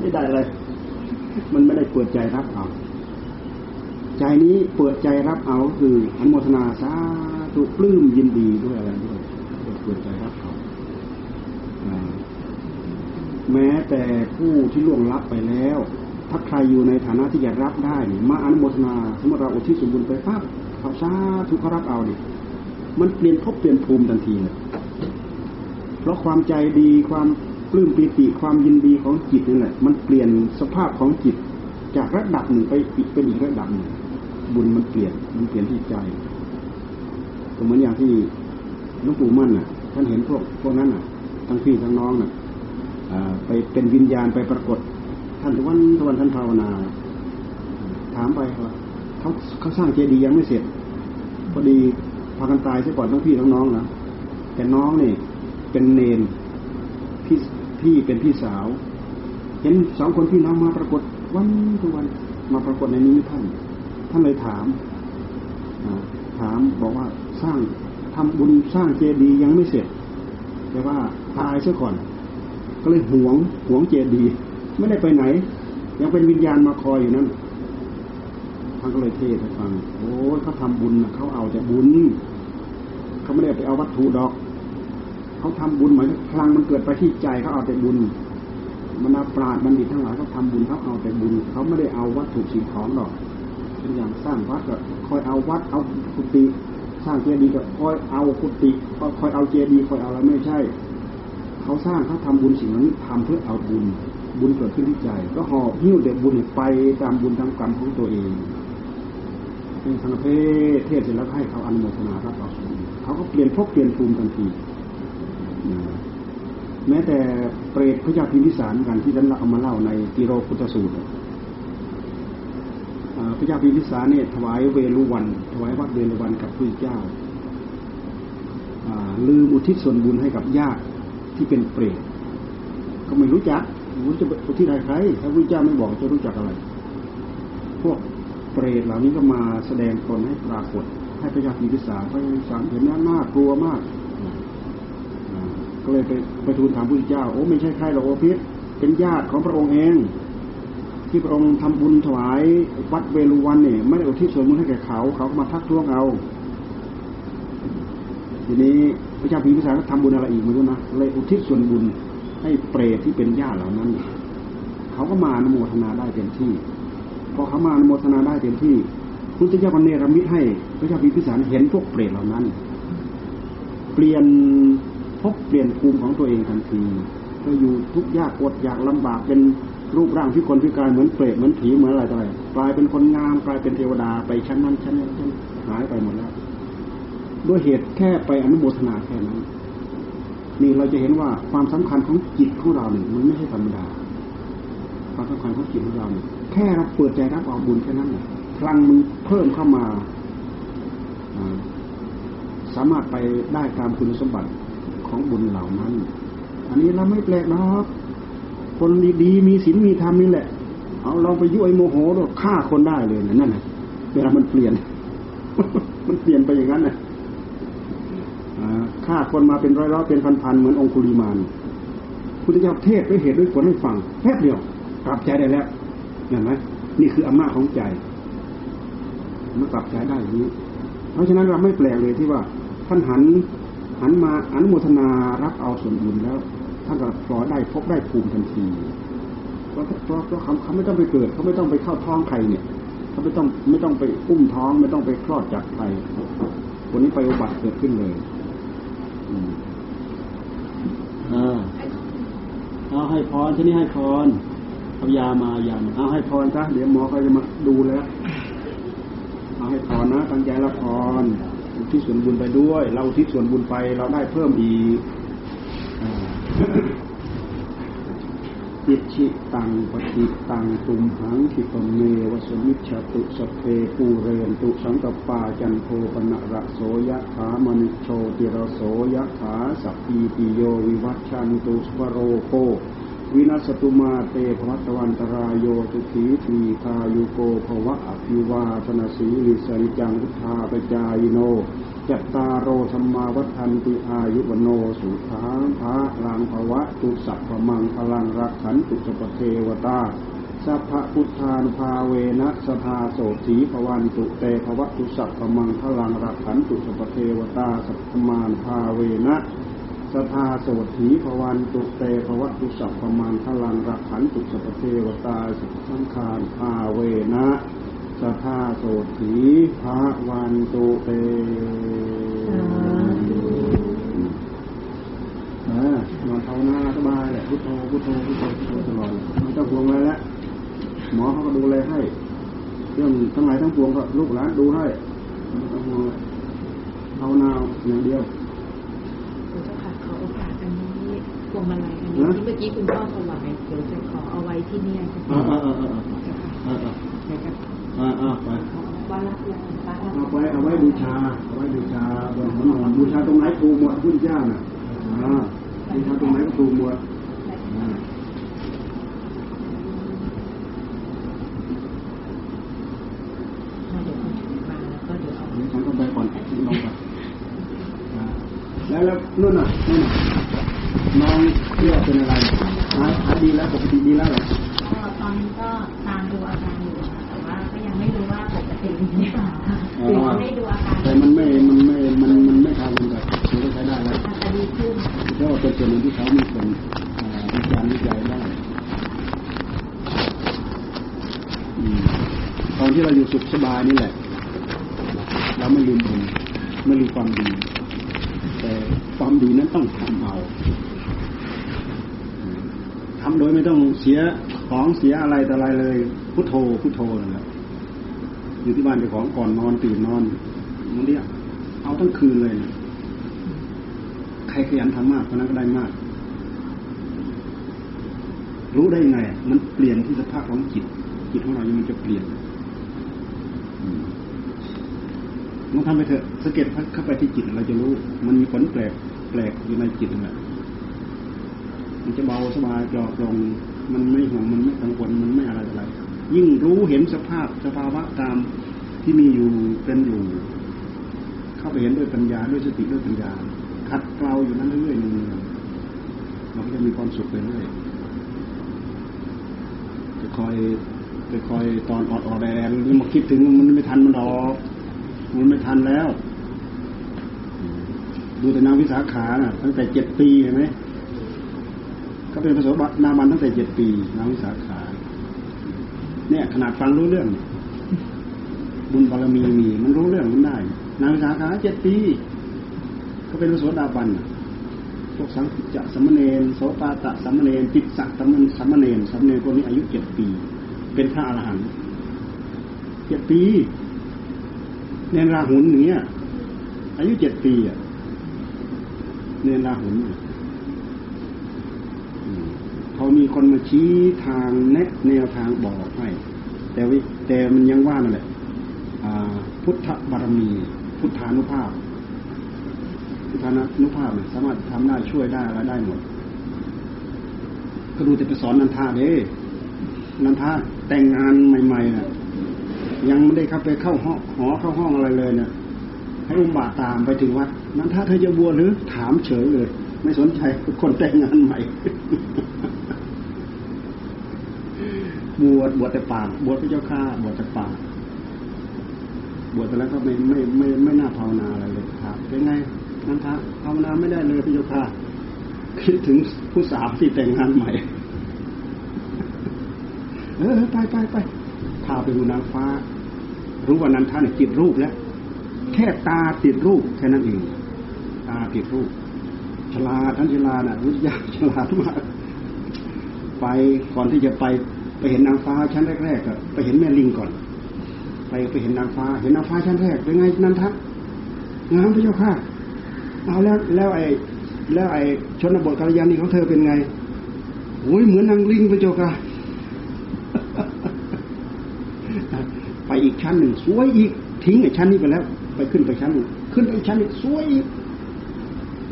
ไม่ได้อะไร มันไม่ได้เปิดใจรับเอา ใจนี้เปิดใจรับเอาคืออนุโมทนาสาธุปลื้มยินดีด้วยอะไรด้วยเปิดใจรับเอาแม้แต่ผู้ที่ล่วงลับไปแล้ว ถ้าใครอยู่ในฐานะที่จะรับได้มาอนุโมทนาสมมติเราอุทิศส่วนบุญไปปั๊บ เขาสาธุเขารับเอาเนี่ยมันเปลี่ยนภพเปลี่ยนภูมิทันทีเลยเพราะความใจดีความปลื้มปีติความยินดีของจิตนั่นแหละ มันเปลี่ยนสภาพของจิต จากระดับหนึ่งไปอีกเป็นอีกระดับหนึ่งบุญมันเปลี่ยนมันเปลี่ยนที่ใจก็เหมือนอย่างที่หลวงปู่มั่นน่ะ ท่านเห็นพวกพวกนั้นน่ะ ทั้งพี่ทั้งน้องน่ะอ่าไปเป็นวิญญาณไปปรากฏ ท่านทุกวันทุกวันท่านภาวนา ถามไปว่าเขาเขาสร้างเจดีย์ยังไม่เสร็จ อดีพากันตายซะก่อนทั้งพี่ทั้งน้องนะแต่น้องเนี่ยเป็นเนนพี่พี่เป็นพี่สาว เห็นสองคนพี่น้องมาปรากฏวันทุกวันมาปรากฏในนี้ท่าน ท่านเลยถามถามบอกว่าสร้างทำบุญสร้างเจดีย์ยังไม่เสร็จแต่ว่าตายซะก่อน ก็เลยหวงหวงเจดีย์ไม่ได้ไปไหน ยังเป็นวิญญาณมาคอยอยู่นั่น ท่านก็เลยเทศให้ฟัง โอ้เขาทำบุญนะเขาเอาแต่บุญเขาไม่ได้ไปเอาวัตถุดอก เขาทำบุญหมายถึงพลังมันเกิดไปที่ใจเขาเอาแต่บุญมนาปราดบัณฑิตทั้งหลายเขาทำบุญเขาเอาแต่บุญเขาไม่ได้เอาวัตถุสิ่งของหรอกเป็นอย่างสร้างวัดก็คอยเอาวัดเอากุฏิสร้างเจดีย์ก็คอยเอากุฏิคอยเอาเจดีย์คอยเอาอะไรไม่ใช่ เขาสร้างเขาทำบุญสิ่งนั้นทำเพื่อเอาบุญบุญเกิดขึ้นที่ใจ ก็หอบหิ้วแต่บุญไปตามบุญตามกรรมของตัวเอง เป็นทางเพศเทศเสร็จแล้วให้เขาอนุโมทนารับเอาเขาก็เปลี่ยนภพเปลี่ยนภูมิทันทีแม้แต่เปรตพระเจ้าพิมพิสารกันที่ท่านเอามาเล่าในติโรพุทธสูตรพระเจ้าพิมพิสารเนี่ยถวายเวรุวัน ถวายวัดเวรุวันกับพระเจ้าอ่าลืมอุทิศส่วนบุญให้กับญาติที่เป็นเปรตก็ไม่รู้จักรู้จะอุทิศให้ใครถ้าพระเจ้าไม่บอกจะรู้จักอะไร พวก เปรตเหล่านี้ก็มาแสดงตนให้ปรากฏ ให้พระยาพิพิสารพระยาพิพิสารเห็นว่าน่ากลัวมากก็เลยไปไปทูลถามพระเจ้า โอ้ไม่ใช่ใครหรอกโอพิษเป็นญาติของพระองค์เอง ที่พระองค์ทำบุญถวายวัดเวรุวันเนี่ยไม่ได้อุทิศส่วนบุญให้แก่เขา เขาก็มาทักท้วงเอาทีนี้พระเจ้าพิมพิสารก็ทำบุญอะไรอีกไม่รู้นะเลยอุทิศส่วนบุญให้เปรตที่เป็นญาติเหล่านั้น เขาก็มานโมทนาได้เต็มที่ พอเขามาอนุโมทนาได้เต็มที่พุทธเจ้าก็เนรมิตให้พระเจ้าพิพิสารเห็นพวกเปรตเหล่านั้น เปลี่ยนพบเปลี่ยนภูมิของตัวเองทันทีก็อยู่ทุกยากอดอยากลำบากเป็นรูปร่างที่คนพิการเหมือนเปรตเหมือนผีเหมือนอะไรต่ออะไรกลายเป็นคนงามกลายเป็นเทวดาไปชั้นนั้นชั้นนี้ชั้นหายไปหมดแล้ว ด้วยเหตุแค่ไปอนุโมทนาแค่นั้น นี่เราจะเห็นว่าความสำคัญของจิตของเราเนี่ยมันไม่ใช่ธรรมดาความสำคัญของจิตของเราเนี่ย ค่เราเปิดใจรับเอาบุญแค่นั้นพลังมันเพิ่มเข้ามา สามารถไปได้ตามคุณสมบัติของบุญเหล่านั้น อันนี้เราไม่แปลกหรอกคนดีๆมีศีลมีธรรมนี่แหละ เอาลองไปยุ่ยโมโหแล้วฆ่าคนได้เลยนะนั่นนะเวลามันเปลี่ยน มันเปลี่ยนไปอย่างนั้นนะอ่าฆ่าคนมาเป็นร้อยๆเป็นพันๆเหมือนองคุลิมานพุทธเจ้าเทศด้วยเหตุด้วยผลให้ฟังแป๊บเดียวกลับใจได้แล้ว เห็นไหมนี่คืออำนาจของใจมันกลับใจได้อย่างนี้ เพราะฉะนั้นเราไม่แปลกเลยที่ว่า ท่านหันหันมาอนุโมทนารับเอาส่วนบุญแล้วท่านก็พอได้พบได้ภูมิทันทีเพราะเพราะเพราะเขาเขาไม่ต้องไปเกิดเขาไม่ต้องไปเข้าท้องใครเนี่ยเขาไม่ต้องไม่ต้องไปอุ้มท้อง ไม่ต้องไปคลอดจากใครคนนี้ไปอุบัติเกิดขึ้นเลยอ่าเอาให้พรที่นี่ให้พร เอายามายามาเอาให้พรซะเดี๋ยวหมอเขาจะมาดูแล้ว เอาให้พรนะตั้งใจละพรทิศส่วนบุญไปด้วย เราทิศส่วนบุญไปเราได้เพิ่มอีกอิชิตังปฏิตังตุมหังคิปเมวสมิชตุสเพปูเรนตุสังกปาจันโทปนะระโสยะถามณิโชติระโสยะถาสัพพีติโยวิวัชชันตุสวโรโค วินัสตุมาเตภวัตวันตรายโยตุขีทีคายุโกภวะอภิวาธนสีลิสริจังพุทธาปจายโนจัตตารโรธรรมาวัฒนติอายุวโนสุขังพระลังภวะตุสัพพมังพลังรักขันตุสปเทวตาสัพพพุทธานภาเวนะสภาโสถีภวันตุเตภวะตุสัพพมังพลังรักขันตุสปเทวตาสัพพมานภาเวนะ สภาโสถีภวันตุเตภวะตุสัพพมังพลังรักขันตุสปเทวตาสัพพสังคารภาเวนะสภาโสถีภาวันตุเตเอนอนภาวนาสบายแหละพุทโธพุทโธพุทโธพุทโธตลอดไม่ต้องห่วงอะไรแล้วหมอเขาก็ดูแลให้เรื่องทั้งหลายทั้งปวงก็ลูกหลานดูให้ไม่ต้องห่วงเลยภาวนาอย่างเดียว คุณเจ้าค่ะขอโอกาสอันนี้พ วงมาลัยอันนี้ที่เมื่อกี้คุณพ่อถวายเดี๋ยวจะขอเอาไว้ที่เนี่ยจะอ่าอ่าอ่าอ่าอ่าอ่าเดี๋ยวจะอ่าอ่าไปว่ารับแล้วป้าเอาไว้เอาไว้บูชาเอาไว้บูชาบนหัวนอนบูชาตรงไหนถูกหมดพุทธเจ้าน่ะอ่าบูชาตรงไหนก็ถูกหมดอ่าเดี๋ยวคุณถือมาแล้วก็เดี๋ยวเอาอันนี้ฉันต้องไปก่อนลองไปอ่าแล้วแล้วนู่นน่ะนู่นน่ะ น้องเที่ยวเป็นอะไรหายหายดีแล้วปกติดีแล้วเหรอก็ตอนนี้ก็ตามดูอาการอยู่ค่ะแต่ว่าก็ยังไม่รู้ว่าปกติหรือเปล่าค่ะคือเขาให้ดูอาการแต่มันไม่ มันไม่ มันมันไม่ทำกันแบบมันก็ใช้ได้แล้วอาจจะดีขึ้นเพราะว่าเป็นส่วนหนึ่งที่เขามีคนอ่าวิจารณ์วิจัยได้อืมตอนที่เราอยู่สุขสบายนี่แหละ เราไม่ลืมบุญไม่ลืมความดี แต่ความดีนั้นต้องทำเอาทำโดยไม่ต้องเสียของเสียอะไรแต่อะไรเลยพุทโธพุทโธนั่นแหละอยู่ที่บ้านเจ้าของก่อนนอนตื่นนอนมันเรียกเอาทั้งคืนเลยนะใครขยันทำมากคนนั้นก็ได้มาก รู้ได้ยังไง มันเปลี่ยนที่สภาพของจิตจิตของเรายังมันจะเปลี่ยนอื มลองทำไปเถอะสังเกตเข้าไปที่จิตเราจะรู้ มันมีผลแปลกแปลกอยู่ในจิตนั่นแหละมันจะเบาสบายปลอดโปร่งมันไม่ห่วงมันไม่กังวลมันไม่อะไรอะไร ยิ่งรู้เห็นสภาพสภาวะตามที่มีอยู่เป็นอยู่ เข้าไปเห็นด้วยปัญญาด้วยสติด้วยปัญญาขัดเกลาอยู่นั้นเรื่อยๆนึงเราก็จะมีความสุขไปเรื่อยจะคอยจะคอยตอนออดออดแรงนี่มาคิดถึงมันไม่ทันมันออก มันไม่ทันแล้ว ดูแต่นางวิสาขาน่ะ ตั้งแต่เจ็ดปีเห็นไหมเขาเป็นพระโสดาบันตั้งแต่เจ็ดปีนางวิสาขา เนี่ย ขนาดฟังรู้เรื่อง บุญบารมีมีมันรู้เรื่องมันได้นางวิสาขาเจ็ดปีเขาเป็นพระโสดาบันพวกสังจะสัมมเนนโสปาตะสัมมเนนติดสักสัมมสัมมเนนสัมมเนนคนนี้อายุเจ็ดปี เป็นพระอรหันต์เจ็ดปี เนนราหุนอย่างเงี้ย อายุเจ็ดปีอะเนนราหุนเขามีคนมาชี้ทางแนะแนวทางบอกให้แต่วิแต่มันยังว่านั่นแหละพุทธบารมี พุทธานุภาพ พุทธานุภาพเนี่ยสามารถทำได้ช่วยได้อะไรได้หมด ก็ดูแต่ไปสอนนันทาเด้นันทาแต่งงานใหม่ๆน่ะ ยังไม่ได้เข้าไปเข้าห้องหอเข้าห้องอะไรเลยเนี่ยให้อุบาตามไปถึงวัด นั้นถ้าเธอจะบวชหรือถามเฉยเลย ไม่สนใจคนแต่งงานใหม่บวชบวชแต่ปากบวชพระเจ้าข้าบวชแต่ปากบวชแต่แล้วก็ไม่ไม่ไม่ไม่น่าภาวนาอะไรเลยครับเป็นไงนั้นท้าภาวนาไม่ได้เลยพระเจ้าข้าคิดถึงผู้สาวที่แต่งงานใหม่ เออไปไปไป พาไปดูนางฟ้า รู้ว่านันทาเนี่ยจิตรูปแล้ว แค่ตาติดรูปแค่นั้นเอง ตาติดรูปฉลาท่านฉลาดน่ะวิทยาฉลาดมากไปก่อนที่จะไปไปเห็นนางฟ้าชั้นแรกๆก็ไปเห็นแม่ลิงก่อน ไปไปเห็นนางฟ้า เห็นนางฟ้าชั้นแรกเป็นไงนันทะงามพระเจ้าค่ะเอาแล้วแล้วไอ้แล้วไอ้ชนบทกัลยาณีของเธอเป็นไงโอ้ยเหมือนนางลิงพระเจ้าค่ะ ไป อีกชั้นหนึ่งสวยอีก ทิ้งไอ้ชั้นนี้ไปแล้ว ไปขึ้นไปชั้นหนึ่งขึ้นไปชั้นอีกสวยอีก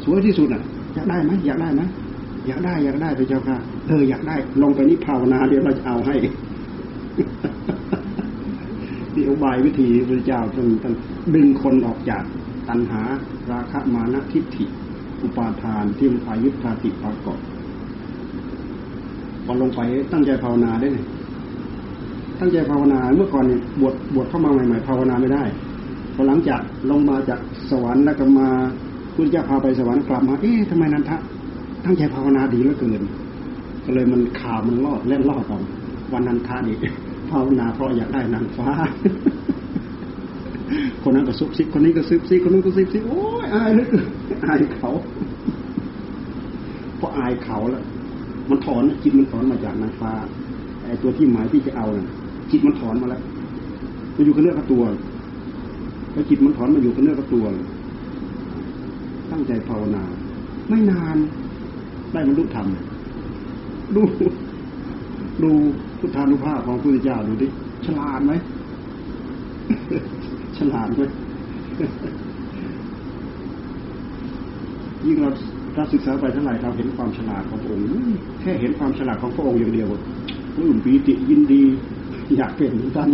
สวยที่สุดอะ อยากได้ไหมอยากได้ไหมอยากได้อยากได้พระเจ้าค่ะเอออยากได้ลงไปนี่ภาวนาเดี๋ยวเราจะเอาให้นี่อุบายวิธีพระเจ้าจนดึงคนออกจากตัณหาราคะมานะทิฏฐิ อุปาทานที่มันพายุทธาติปรากฏพอลงไปตั้งใจภาวนาได้เลย ตั้งใจภาวนา เมื่อก่อนเนี่ยบวชบวชเข้ามาใหม่ๆภาวนาไม่ได้พอหลังจากลงมาจากสวรรค์แล้วก็มาคุณเจ้าพาไปสวรรค์กลับมา เอ๊ะทำไมนันทะตั้งใจภาวนาดีเหลือเกิน ก็เลยมันข่าวมันลอดเล่นลอดต่อวันนันทานี่ภาวนาเพราะอยากได้นางฟ้า คนนั้นก็ซุบซิบคนนี้ก็ซุบซิบคนนู้นก็ซุบซิบโอ้ยอายเหลือเกินอายเขาเพราะอายเขาแล้วมันถอนจิตมันถอนมาจากนางฟ้าไอ้ตัวที่หมายที่จะเอาน่ะ จิตมันถอนมาแล้วมันอยู่กับเนื้อกับตัวแล้วจิตมันถอนมาอยู่กับเนื้อกับตัว ตั้งใจภาวนา ไม่นาน ได้บรรลุธรรมดูดูพุทธานุภาพของพระพุทธเจ้าดูดิฉลาดไหมฉลาดไหมยิ่งเราเราศึกษาไปเท่าไหร่เราเห็นความฉลาดของพระองค์แค่เห็นความฉลาดของพระองค์อย่างเดียวปลื้มปีติยินดี อยากเป็นเหมือนกัน